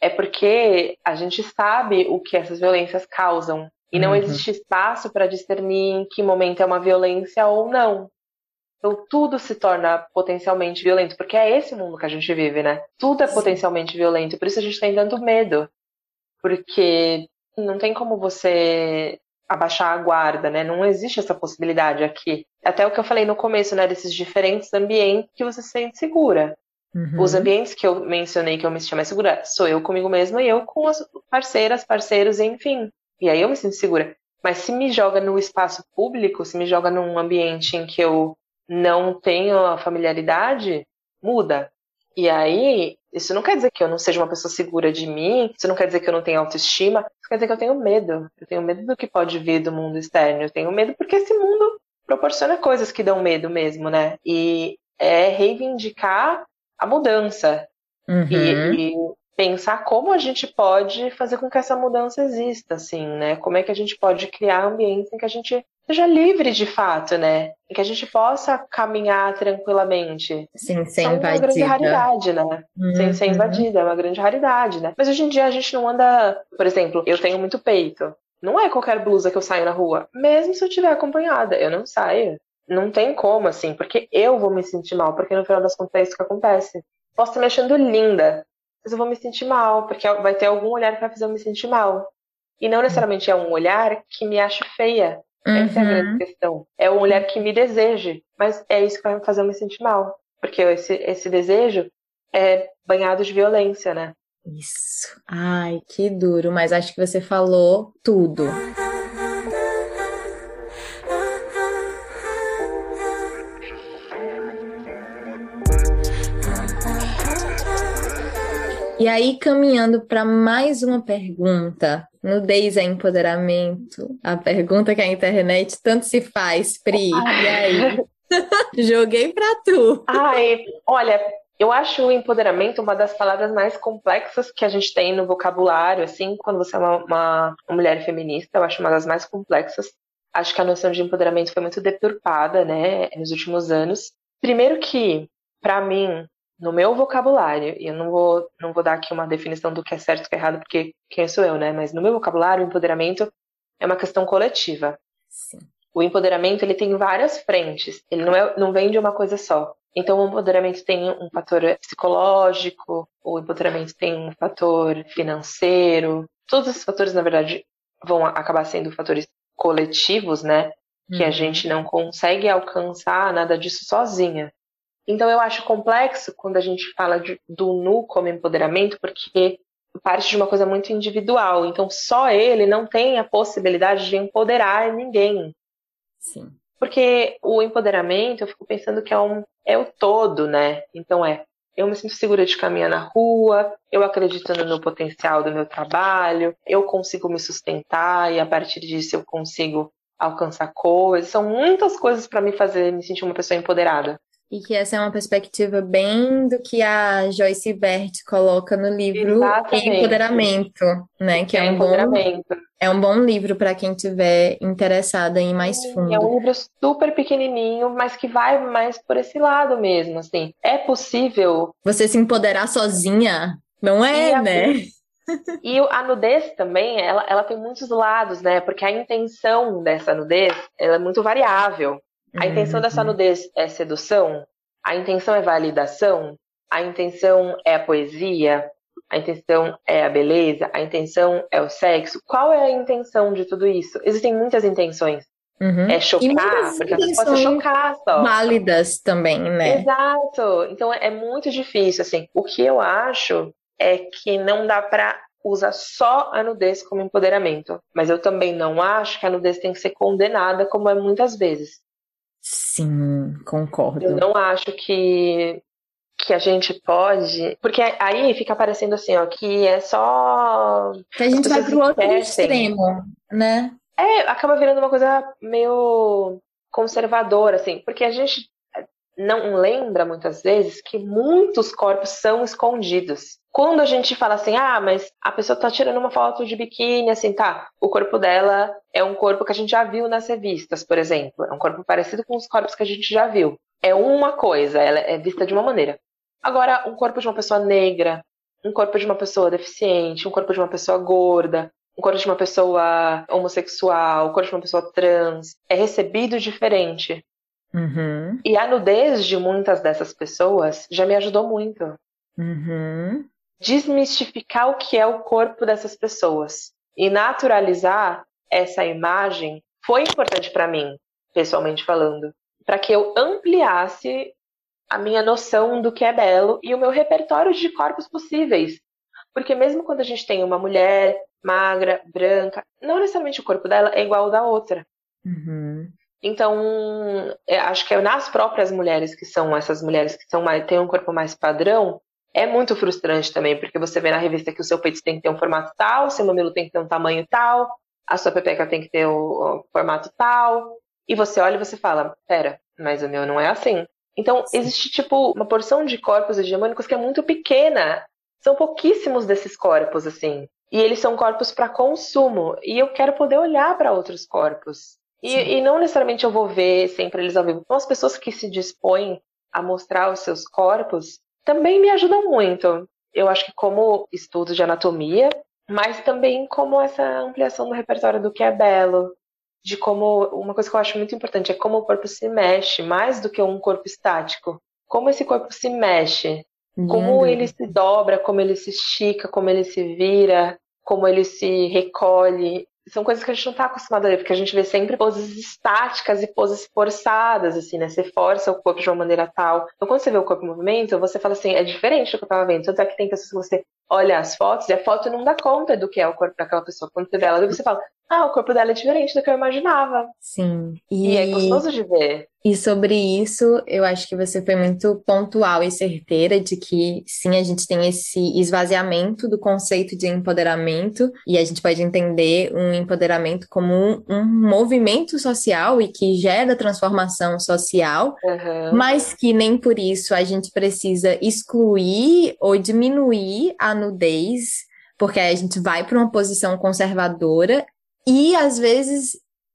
[SPEAKER 2] É porque a gente sabe o que essas violências causam. E não uhum. existe espaço para discernir em que momento é uma violência ou não. Então tudo se torna potencialmente violento, porque é esse mundo que a gente vive, né? Tudo é Sim. potencialmente violento, por isso a gente tem tanto medo. Porque não tem como você abaixar a guarda, né? Não existe essa possibilidade aqui. Até o que eu falei no começo, né? Desses diferentes ambientes que você se sente segura. Uhum. Os ambientes que eu mencionei que eu me sinto mais segura sou eu comigo mesma e eu com as parceiras, parceiros, enfim. E aí eu me sinto segura. Mas se me joga no espaço público, se me joga num ambiente em que eu não tenho a familiaridade, muda. E aí, isso não quer dizer que eu não seja uma pessoa segura de mim, isso não quer dizer que eu não tenho autoestima, quer dizer que eu tenho medo. Eu tenho medo do que pode vir do mundo externo. Eu tenho medo porque esse mundo proporciona coisas que dão medo mesmo, né? E é reivindicar a mudança. Uhum. E, e, pensar como a gente pode fazer com que essa mudança exista, assim, né? Como é que a gente pode criar ambientes em que a gente seja livre de fato, né? Em que a gente possa caminhar tranquilamente.
[SPEAKER 1] Sim, sem é uma
[SPEAKER 2] grande raridade, né? Uhum. Sem ser invadida, é uma grande raridade, né? Mas hoje em dia a gente não anda, por exemplo, eu tenho muito peito. Não é qualquer blusa que eu saio na rua, mesmo se eu estiver acompanhada, eu não saio. Não tem como, assim, porque eu vou me sentir mal, porque no final das contas é isso que acontece. Posso estar me achando linda, mas eu vou me sentir mal, porque vai ter algum olhar que vai fazer eu me sentir mal. E não necessariamente é um olhar que me ache feia. Uhum. Essa é a grande uhum. questão. É um olhar que me deseje, mas é isso que vai me fazer eu me sentir mal. Porque esse, esse desejo é banhado de violência, né?
[SPEAKER 1] Isso. Ai, que duro, mas acho que você falou tudo. E aí, caminhando para mais uma pergunta, nudez é empoderamento? A pergunta que a internet tanto se faz, Pri. Ai. E aí? Joguei para tu.
[SPEAKER 2] Ai, olha, eu acho o empoderamento uma das palavras mais complexas que a gente tem no vocabulário, assim, quando você é uma, uma, uma mulher feminista, eu acho uma das mais complexas. Acho que a noção de empoderamento foi muito deturpada, né, nos últimos anos. Primeiro que, para mim, no meu vocabulário, e eu não vou, não vou dar aqui uma definição do que é certo e que é errado, porque quem sou eu, né? Mas no meu vocabulário, o empoderamento é uma questão coletiva. Sim. O empoderamento ele tem várias frentes, ele não, é, não vem de uma coisa só. Então, o empoderamento tem um fator psicológico, o empoderamento tem um fator financeiro. Todos esses fatores, na verdade, vão acabar sendo fatores coletivos, né? Que a uhum. gente não consegue alcançar nada disso sozinha. Então eu acho complexo quando a gente fala de, do nu como empoderamento, porque parte de uma coisa muito individual. Então só ele não tem a possibilidade de empoderar ninguém.
[SPEAKER 1] Sim.
[SPEAKER 2] Porque o empoderamento, eu fico pensando que é, um, é o todo, né? Então é, eu me sinto segura de caminhar na rua, eu acredito no potencial do meu trabalho, eu consigo me sustentar e a partir disso eu consigo alcançar coisas. São muitas coisas para me fazer me sentir uma pessoa empoderada.
[SPEAKER 1] E que essa é uma perspectiva bem do que a Joyce Bert coloca no livro Exatamente. Empoderamento, né? Que é, é um bom é um bom livro para quem tiver interessada em mais fundo.
[SPEAKER 2] É um livro super pequenininho, mas que vai mais por esse lado mesmo, assim. É possível
[SPEAKER 1] você se empoderar sozinha, não é, né?
[SPEAKER 2] E a nudez também, ela, ela tem muitos lados, né? Porque a intenção dessa nudez, ela é muito variável. A intenção uhum. dessa nudez é sedução? A intenção é validação? A intenção é a poesia? A intenção é a beleza? A intenção é o sexo? Qual é a intenção de tudo isso? Existem muitas intenções. Uhum. É chocar, porque você pode chocar só.
[SPEAKER 1] Válidas também, né?
[SPEAKER 2] Exato. Então é muito difícil, assim. O que eu acho é que não dá para usar só a nudez como empoderamento. Mas eu também não acho que a nudez tem que ser condenada, como é muitas vezes.
[SPEAKER 1] Sim, concordo.
[SPEAKER 2] Eu não acho que que a gente pode, porque aí fica parecendo assim, ó, que é só
[SPEAKER 1] que a gente vai pro outro extremo, né?
[SPEAKER 2] É, acaba virando uma coisa meio conservadora, assim, porque a gente não lembra muitas vezes que muitos corpos são escondidos. Quando a gente fala assim, ah, mas a pessoa tá tirando uma foto de biquíni, assim, tá, o corpo dela é um corpo que a gente já viu nas revistas, por exemplo. É um corpo parecido com os corpos que a gente já viu. É uma coisa, ela é vista de uma maneira. Agora, um corpo de uma pessoa negra, um corpo de uma pessoa deficiente, um corpo de uma pessoa gorda, um corpo de uma pessoa homossexual, um corpo de uma pessoa trans, é recebido diferente.
[SPEAKER 1] Uhum.
[SPEAKER 2] E a nudez de muitas dessas pessoas já me ajudou muito.
[SPEAKER 1] Uhum.
[SPEAKER 2] Desmistificar o que é o corpo dessas pessoas e naturalizar essa imagem foi importante para mim, pessoalmente falando, para que eu ampliasse a minha noção do que é belo e o meu repertório de corpos possíveis. Porque mesmo quando a gente tem uma mulher magra, branca, não necessariamente o corpo dela é igual ao da outra.
[SPEAKER 1] Uhum.
[SPEAKER 2] Então, é, acho que é nas próprias mulheres que são essas mulheres que são mais, têm um corpo mais padrão, é muito frustrante também, porque você vê na revista que o seu peito tem que ter um formato tal, seu mamilo tem que ter um tamanho tal, a sua pepeca tem que ter o, o formato tal, e você olha e você fala, pera, mas o meu não é assim. Então, existe, tipo, uma porção de corpos hegemônicos que é muito pequena. São pouquíssimos desses corpos, assim. E eles são corpos para consumo. E eu quero poder olhar para outros corpos. E, e, não necessariamente eu vou ver sempre eles ao vivo. Então, as pessoas que se dispõem a mostrar os seus corpos também me ajudam muito. Eu acho que como estudo de anatomia, mas também como essa ampliação do repertório do que é belo, de como uma coisa que eu acho muito importante é como o corpo se mexe mais do que um corpo estático. Como esse corpo se mexe, como ele se dobra, como ele se estica, como ele se vira, como ele se recolhe são coisas que a gente não está acostumado a ver, porque a gente vê sempre poses estáticas e poses forçadas, assim, né? Você força o corpo de uma maneira tal. Então, quando você vê o corpo em movimento, você fala assim, é diferente do que eu estava vendo. Tanto é que tem pessoas que você olha as fotos e a foto não dá conta do que é o corpo daquela pessoa. Quando você vê ela, você fala, ah, o corpo dela é diferente do que eu imaginava.
[SPEAKER 1] Sim.
[SPEAKER 2] E, e é gostoso de ver.
[SPEAKER 1] E sobre isso, eu acho que você foi muito pontual e certeira de que sim, a gente tem esse esvaziamento do conceito de empoderamento e a gente pode entender um empoderamento como um, um movimento social e que gera transformação social,
[SPEAKER 2] uhum.
[SPEAKER 1] mas que nem por isso a gente precisa excluir ou diminuir a nudez, porque a gente vai para uma posição conservadora e às vezes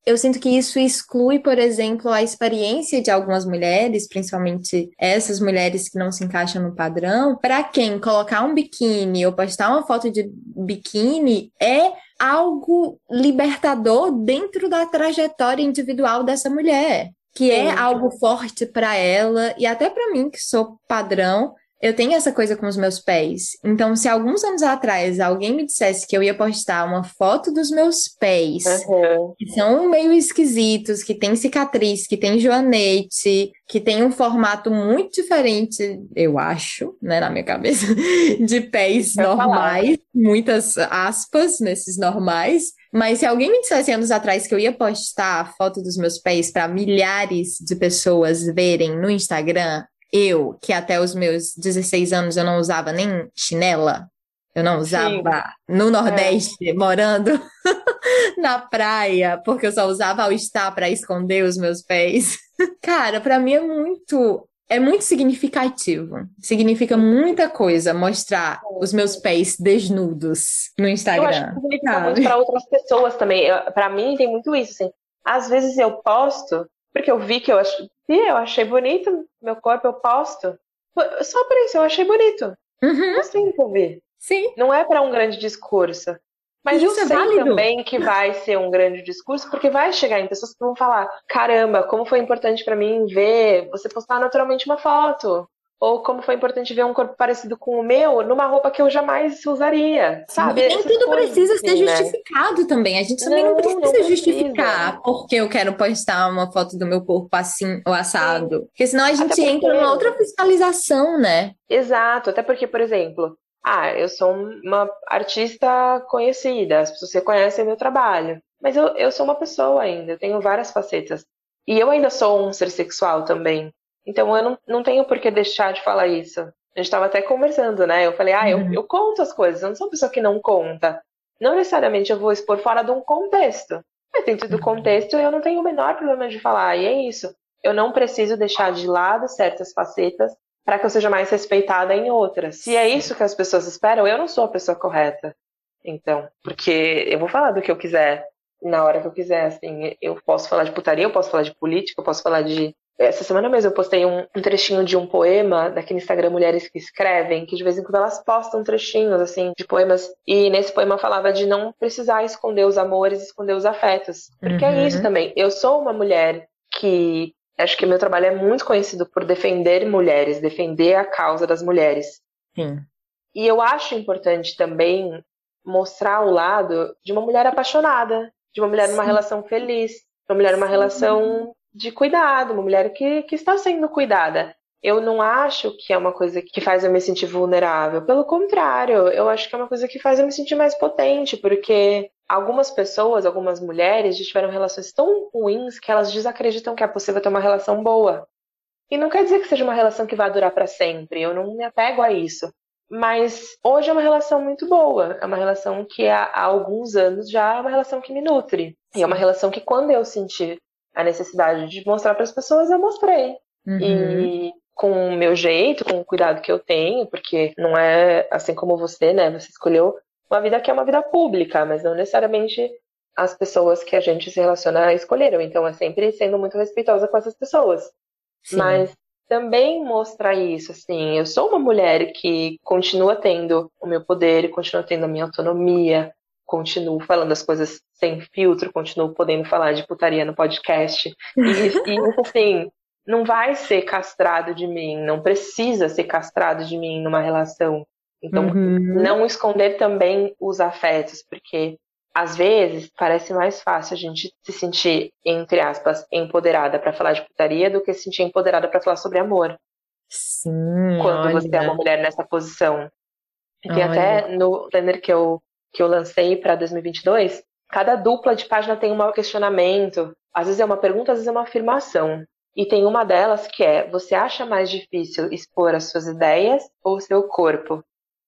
[SPEAKER 1] eu sinto que isso exclui, por exemplo, a experiência de algumas mulheres, principalmente essas mulheres que não se encaixam no padrão, para quem colocar um biquíni ou postar uma foto de biquíni é algo libertador dentro da trajetória individual dessa mulher, que é algo forte para ela e até para mim que sou padrão eu tenho essa coisa com os meus pés. Então, se alguns anos atrás alguém me dissesse que eu ia postar uma foto dos meus pés,
[SPEAKER 2] uhum.
[SPEAKER 1] que são meio esquisitos, que tem cicatriz, que tem joanete, que tem um formato muito diferente, eu acho, né, na minha cabeça, de pés eu normais, falar. muitas aspas nesses normais. Mas se alguém me dissesse anos atrás que eu ia postar a foto dos meus pés para milhares de pessoas verem no Instagram, eu, que até os meus 16 anos eu não usava nem chinela, eu não usava Sim. no Nordeste, é. morando na praia, porque eu só usava ao estar para esconder os meus pés. Cara, para mim é muito é muito significativo. Significa muita coisa mostrar os meus pés desnudos no Instagram. Eu
[SPEAKER 2] acho que significa muito para outras pessoas também. Para mim tem muito isso, assim. Às vezes eu posto porque eu vi que eu, ach... eu achei bonito meu corpo, eu posto. Só por isso, eu achei bonito.
[SPEAKER 1] Uhum.
[SPEAKER 2] Que eu vi.
[SPEAKER 1] Sim.
[SPEAKER 2] Não é para um grande discurso. Mas isso eu é sei válido. também que vai ser um grande discurso, porque vai chegar em pessoas que vão falar: caramba, como foi importante para mim ver você postar naturalmente uma foto. Ou como foi importante ver um corpo parecido com o meu numa roupa que eu jamais usaria, sabe?
[SPEAKER 1] E nem tudo coisas, precisa assim, ser né? justificado né? também. A gente também não, não precisa não justificar precisa. porque eu quero postar uma foto do meu corpo assim ou assado. Sim. Porque senão a gente porque... entra numa outra fiscalização, né?
[SPEAKER 2] Exato. Até porque, por exemplo, ah, eu sou uma artista conhecida, as pessoas reconhecem meu trabalho. Mas eu, eu sou uma pessoa ainda, eu tenho várias facetas. E eu ainda sou um ser sexual também. Então eu não, não tenho por que deixar de falar isso. A gente estava até conversando, né? Eu falei, ah, uhum. eu, eu conto as coisas, eu não sou uma pessoa que não conta. Não necessariamente eu vou expor fora de um contexto. Mas dentro do uhum. contexto eu não tenho o menor problema de falar, e é isso. Eu não preciso deixar de lado certas facetas para que eu seja mais respeitada em outras. Se é isso que as pessoas esperam, eu não sou a pessoa correta. Então, porque eu vou falar do que eu quiser na hora que eu quiser, assim, eu posso falar de putaria, eu posso falar de política, eu posso falar de essa semana mesmo eu postei um, um, trechinho de um poema daquele Instagram Mulheres que Escrevem, que de vez em quando elas postam trechinhos, assim, de poemas. E nesse poema falava de não precisar esconder os amores, esconder os afetos. Porque é uhum. é isso também. Eu sou uma mulher que Acho que meu trabalho é muito conhecido por defender mulheres, defender a causa das mulheres.
[SPEAKER 1] Sim.
[SPEAKER 2] E eu acho importante também mostrar o lado de uma mulher apaixonada, de uma mulher Sim. numa relação feliz, de uma mulher numa Sim. relação de cuidado, uma mulher que, que está sendo cuidada. Eu não acho que é uma coisa que faz eu me sentir vulnerável. Pelo contrário, eu acho que é uma coisa que faz eu me sentir mais potente, porque algumas pessoas, algumas mulheres, tiveram relações tão ruins que elas desacreditam que é possível ter uma relação boa. E não quer dizer que seja uma relação que vai durar para sempre, eu não me apego a isso. Mas hoje é uma relação muito boa, é uma relação que há, há alguns anos já é uma relação que me nutre. E é uma relação que quando eu senti a necessidade de mostrar para as pessoas, eu mostrei. Uhum. E com o meu jeito, com o cuidado que eu tenho, porque não é assim como você, né? Você escolheu uma vida que é uma vida pública, mas não necessariamente as pessoas que a gente se relaciona escolheram. Então é sempre sendo muito respeitosa com essas pessoas. Sim. Mas também mostrar isso, assim, eu sou uma mulher que continua tendo o meu poder, continua tendo a minha autonomia, continuo falando as coisas sem filtro, continuo podendo falar de putaria no podcast. E, e assim, não vai ser castrado de mim, não precisa ser castrado de mim numa relação. Então, uhum. não esconder também os afetos, porque às vezes parece mais fácil a gente se sentir, entre aspas, empoderada para falar de putaria do que se sentir empoderada para falar sobre amor.
[SPEAKER 1] Sim.
[SPEAKER 2] Quando
[SPEAKER 1] olha.
[SPEAKER 2] você é uma mulher nessa posição. E tem até no planner que eu, que eu lancei para 2022, cada dupla de página tem um questionamento. Às vezes é uma pergunta, às vezes é uma afirmação. E tem uma delas que é: você acha mais difícil expor as suas ideias ou o seu corpo?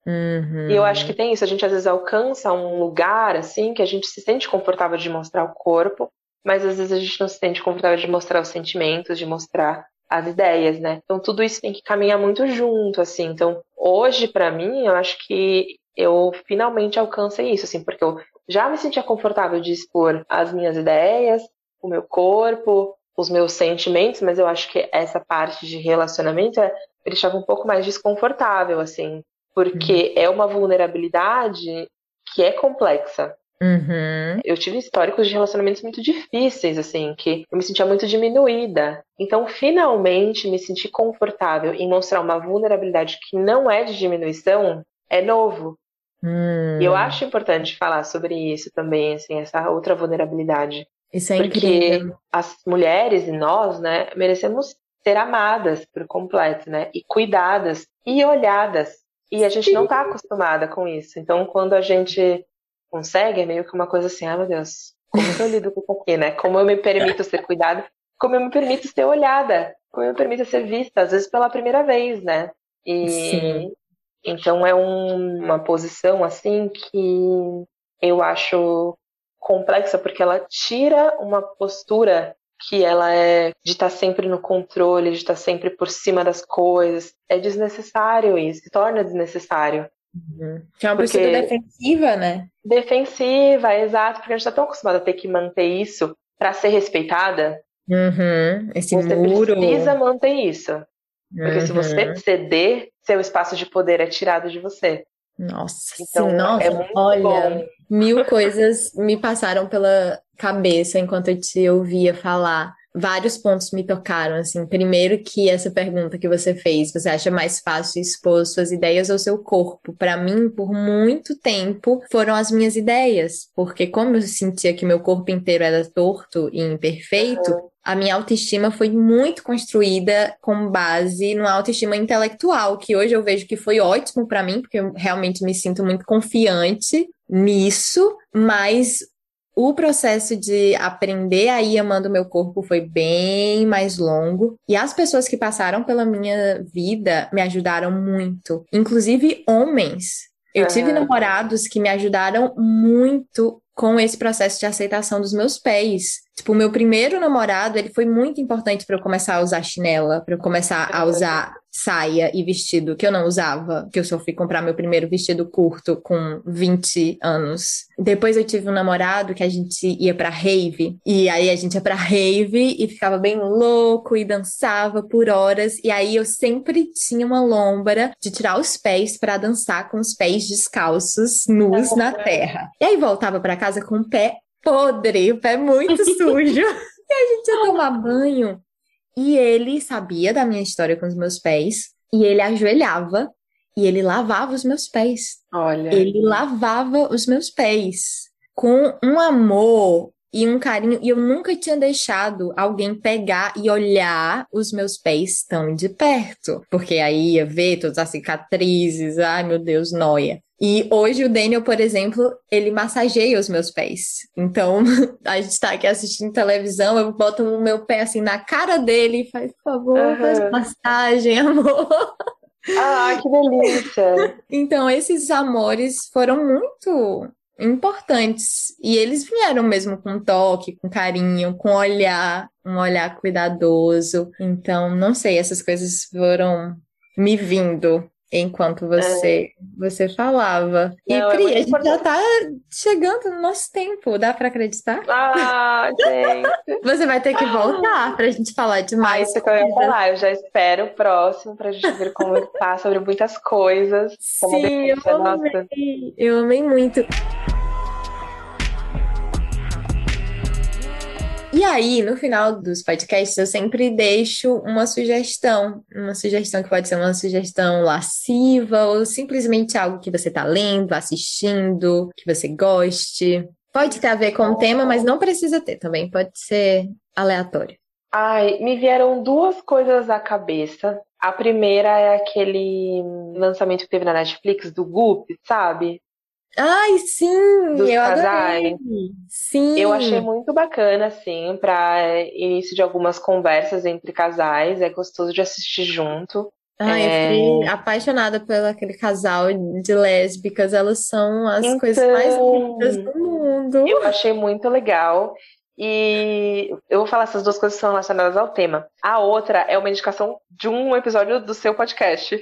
[SPEAKER 1] Uhum.
[SPEAKER 2] E eu acho que tem isso. A gente às vezes alcança um lugar assim que a gente se sente confortável de mostrar o corpo, mas às vezes a gente não se sente confortável de mostrar os sentimentos, de mostrar as ideias, né? Então tudo isso tem que caminhar muito junto, assim. Então hoje para mim eu acho que eu finalmente alcancei isso, assim, porque eu já me sentia confortável de expor as minhas ideias, o meu corpo, os meus sentimentos, mas eu acho que essa parte de relacionamento é, me deixava um pouco mais desconfortável, assim, porque uhum. é uma vulnerabilidade que é complexa.
[SPEAKER 1] Uhum.
[SPEAKER 2] Eu tive históricos de relacionamentos muito difíceis, assim, que eu me sentia muito diminuída. Então, finalmente, me sentir confortável em mostrar uma vulnerabilidade que não é de diminuição é novo.
[SPEAKER 1] Uhum.
[SPEAKER 2] E eu acho importante falar sobre isso também, assim, essa outra vulnerabilidade.
[SPEAKER 1] Isso é
[SPEAKER 2] Porque
[SPEAKER 1] incrível.
[SPEAKER 2] as mulheres e nós, né, merecemos ser amadas por completo, né? E cuidadas e olhadas. E a gente não está acostumada com isso. Então, quando a gente consegue, é meio que uma coisa assim, ah, meu Deus, como que eu lido com isso aqui, né? Como eu me permito ser cuidada, como eu me permito ser olhada, como eu me permito ser vista, às vezes pela primeira vez, né? E
[SPEAKER 1] Sim.
[SPEAKER 2] Então é um, uma posição assim que eu acho complexa porque ela tira uma postura que ela é de estar sempre no controle, de estar sempre por cima das coisas. É desnecessário isso, se torna desnecessário.
[SPEAKER 1] Uhum. Que é uma porque... postura defensiva, né?
[SPEAKER 2] Defensiva, exato, porque a gente está tão acostumado a ter que manter isso para ser respeitada.
[SPEAKER 1] Uhum. Esse
[SPEAKER 2] você
[SPEAKER 1] muro.
[SPEAKER 2] precisa manter isso. Porque
[SPEAKER 1] uhum.
[SPEAKER 2] se você ceder, seu espaço de poder é tirado de você.
[SPEAKER 1] Nossa,
[SPEAKER 2] então,
[SPEAKER 1] nossa,
[SPEAKER 2] é
[SPEAKER 1] olha,
[SPEAKER 2] bom.
[SPEAKER 1] mil coisas me passaram pela cabeça enquanto eu te ouvia falar. Vários pontos me tocaram, assim. Primeiro que essa pergunta que você fez, você acha mais fácil expor suas ideias ou seu corpo? Para mim, por muito tempo, foram as minhas ideias, porque como eu sentia que meu corpo inteiro era torto e imperfeito,
[SPEAKER 2] Uhum.
[SPEAKER 1] A minha autoestima foi muito construída com base numa autoestima intelectual, que hoje eu vejo que foi ótimo para mim, porque eu realmente me sinto muito confiante nisso, mas o processo de aprender a ir amando o meu corpo foi bem mais longo. E as pessoas que passaram pela minha vida me ajudaram muito, inclusive homens. Eu tive
[SPEAKER 2] Aham.
[SPEAKER 1] namorados que me ajudaram muito com esse processo de aceitação dos meus pés. Tipo, o meu primeiro namorado, ele foi muito importante para eu começar a usar chinela, para eu começar a usar saia e vestido que eu não usava, que eu só fui comprar meu primeiro vestido curto com 20 anos. Depois eu tive um namorado que a gente ia pra rave, e aí a gente ia pra rave e ficava bem louco e dançava por horas, e aí eu sempre tinha uma lombra de tirar os pés para dançar com os pés descalços, nus na terra. E aí voltava para casa com o pé podre, o pé muito sujo. E a gente ia tomar banho. E ele sabia da minha história com os meus pés. E ele ajoelhava e ele lavava os meus pés.
[SPEAKER 2] Olha.
[SPEAKER 1] Ele lavava os meus pés com um amor e um carinho. E eu nunca tinha deixado alguém pegar e olhar os meus pés tão de perto. Porque aí ia ver todas as cicatrizes. Ai, meu Deus, noia. E hoje o Daniel, por exemplo, ele massageia os meus pés. Então, a gente tá aqui assistindo televisão, eu boto o meu pé assim na cara dele e faz, por favor, uhum. faz massagem, amor.
[SPEAKER 2] Ah, que delícia!
[SPEAKER 1] então, esses amores foram muito importantes. E eles vieram mesmo com toque, com carinho, com olhar, um olhar cuidadoso. Então, não sei, essas coisas foram me vindo enquanto você é. você falava. E Não, Pri, é a gente já tá chegando no nosso tempo, dá para acreditar?
[SPEAKER 2] Ah, gente.
[SPEAKER 1] você vai ter que voltar pra gente falar de mais.
[SPEAKER 2] Ah, isso que eu ia falar, eu já espero o próximo pra gente vir conversar sobre muitas coisas.
[SPEAKER 1] Sim, eu amei. Eu amei muito. E aí, no final dos podcasts, eu sempre deixo uma sugestão. Uma sugestão que pode ser uma sugestão lasciva ou simplesmente algo que você está lendo, assistindo, que você goste. Pode ter a ver com o tema, mas não precisa ter também. Pode ser aleatório.
[SPEAKER 2] Ai, me vieram duas coisas à cabeça. A primeira é aquele lançamento que teve na Netflix do Goop, sabe?
[SPEAKER 1] Ai, sim,
[SPEAKER 2] dos
[SPEAKER 1] eu
[SPEAKER 2] casais.
[SPEAKER 1] Adorei. Sim.
[SPEAKER 2] Eu achei muito bacana, assim, para início de algumas conversas entre casais. É gostoso de assistir junto.
[SPEAKER 1] Ai, é... eu fiquei apaixonada pelo aquele casal de lésbicas. Elas são as então, coisas mais lindas do mundo.
[SPEAKER 2] Eu achei muito legal. E eu vou falar essas duas coisas que são relacionadas ao tema. A outra é uma indicação de um episódio do seu podcast.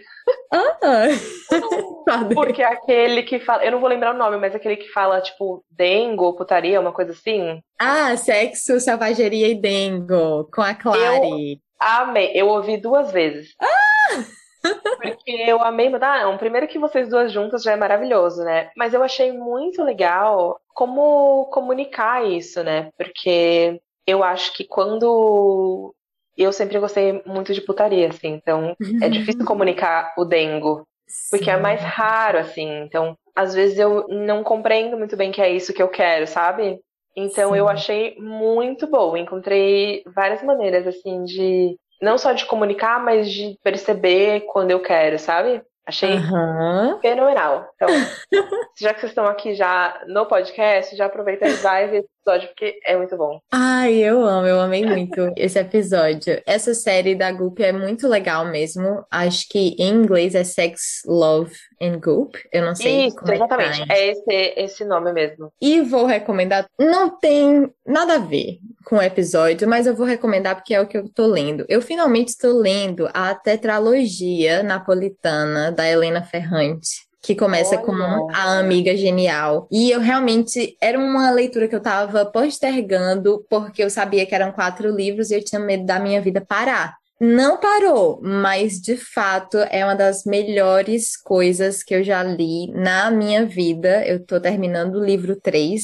[SPEAKER 1] Ah!
[SPEAKER 2] Porque aquele que fala. Eu não vou lembrar o nome, mas aquele que fala, tipo, dengo, putaria, uma coisa assim.
[SPEAKER 1] Ah, sexo, selvageria e dengo, com a Clary.
[SPEAKER 2] Eu amei. Eu ouvi duas vezes.
[SPEAKER 1] Ah!
[SPEAKER 2] Porque eu amei. Ah, um primeiro que vocês duas juntas já é maravilhoso, né? Mas eu achei muito legal como comunicar isso, né? Porque eu acho que quando. Eu sempre gostei muito de putaria, assim, então é difícil comunicar o dengo, porque é mais raro, assim. Então, às vezes eu não compreendo muito bem que é isso que eu quero, sabe? Então Sim. eu achei muito bom. Encontrei várias maneiras, assim, de não só de comunicar, mas de perceber quando eu quero, sabe? Achei uhum. fenomenal. Então, já que vocês estão aqui já no podcast, já aproveita e vai ver episódio, porque é muito bom.
[SPEAKER 1] Ai, eu amo, eu amei muito esse episódio. Essa série da Goop é muito legal mesmo. Acho que em inglês é Sex, Love and Goop. Eu não sei
[SPEAKER 2] Isso,
[SPEAKER 1] como
[SPEAKER 2] exatamente.
[SPEAKER 1] É, que tá
[SPEAKER 2] é esse, esse nome mesmo.
[SPEAKER 1] E vou recomendar. Não tem nada a ver com o episódio, mas eu vou recomendar porque é o que eu tô lendo. Eu finalmente estou lendo a tetralogia napolitana da Helena Ferrante que começa Olha. com a amiga genial. E eu realmente era uma leitura que eu tava postergando porque eu sabia que eram quatro livros e eu tinha medo da minha vida parar. Não parou, mas de fato é uma das melhores coisas que eu já li na minha vida. Eu tô terminando o livro 3,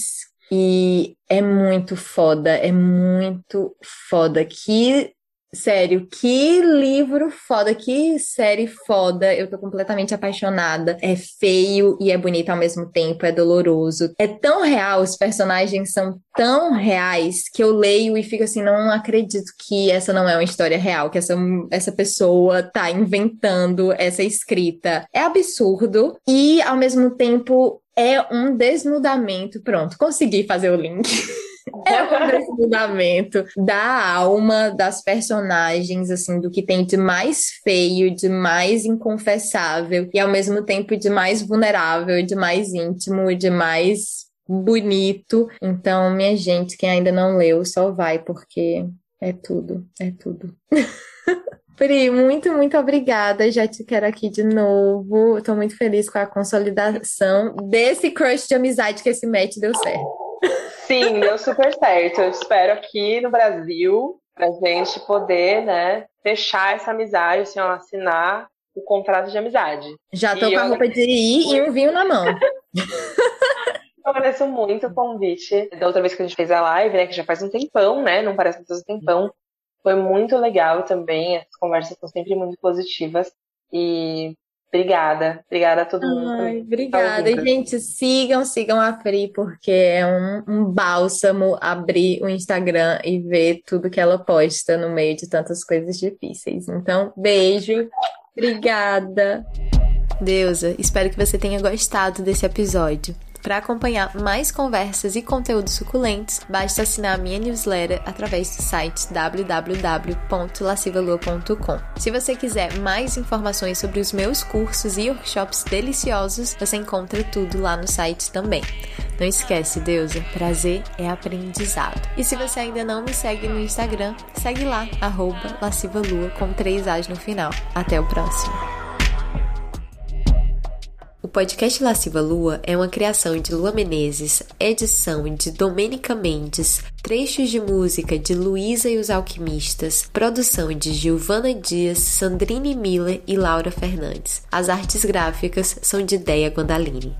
[SPEAKER 1] e é muito foda, é muito foda. Que, sério, que livro foda, que série foda. Eu tô completamente apaixonada. É feio e é bonito ao mesmo tempo, é doloroso. É tão real, os personagens são tão reais que eu leio e fico assim, não acredito que essa não é uma história real, que essa, essa pessoa tá inventando essa escrita. É absurdo e ao mesmo tempo é um desnudamento. Pronto, consegui fazer o link. É um desnudamento da alma das personagens, assim, do que tem de mais feio, de mais inconfessável e ao mesmo tempo de mais vulnerável, de mais íntimo, de mais bonito. Então, minha gente, quem ainda não leu, só vai, porque é tudo, é tudo. Pri, muito, muito obrigada. Já te quero aqui de novo. Estou muito feliz com a consolidação desse crush de amizade que esse match deu certo.
[SPEAKER 2] Sim, deu super certo. Eu espero aqui no Brasil pra gente poder, né, fechar essa amizade, assim, ó, assinar o contrato de amizade.
[SPEAKER 1] Já tô e com a roupa de ir e um vinho na mão.
[SPEAKER 2] Eu agradeço muito o convite da outra vez que a gente fez a live, né? Que já faz um tempão, né? Não parece que faz um tempão. Foi muito legal também, as conversas são sempre muito positivas. E Obrigada, obrigada a todo mundo. Ai,
[SPEAKER 1] obrigada. E, gente, sigam, sigam a Pri, porque é um, um bálsamo abrir o Instagram e ver tudo que ela posta no meio de tantas coisas difíceis. Então, beijo, obrigada. Deusa, espero que você tenha gostado desse episódio. Para acompanhar mais conversas e conteúdos suculentos, basta assinar a minha newsletter através do site www.lascivalua.com. Se você quiser mais informações sobre os meus cursos e workshops deliciosos, você encontra tudo lá no site também. Não esquece, deusa, prazer é aprendizado. E se você ainda não me segue no Instagram, segue lá, arroba lascivalua com três As no final. Até o próximo! O podcast Lasciva Lua é uma criação de Lua Menezes, edição de Domênica Mendes, trechos de música de Luísa e os Alquimistas, produção de Giovana Dias, Sandrine Miller e Laura Fernandes. As artes gráficas são de Deia Guandalini.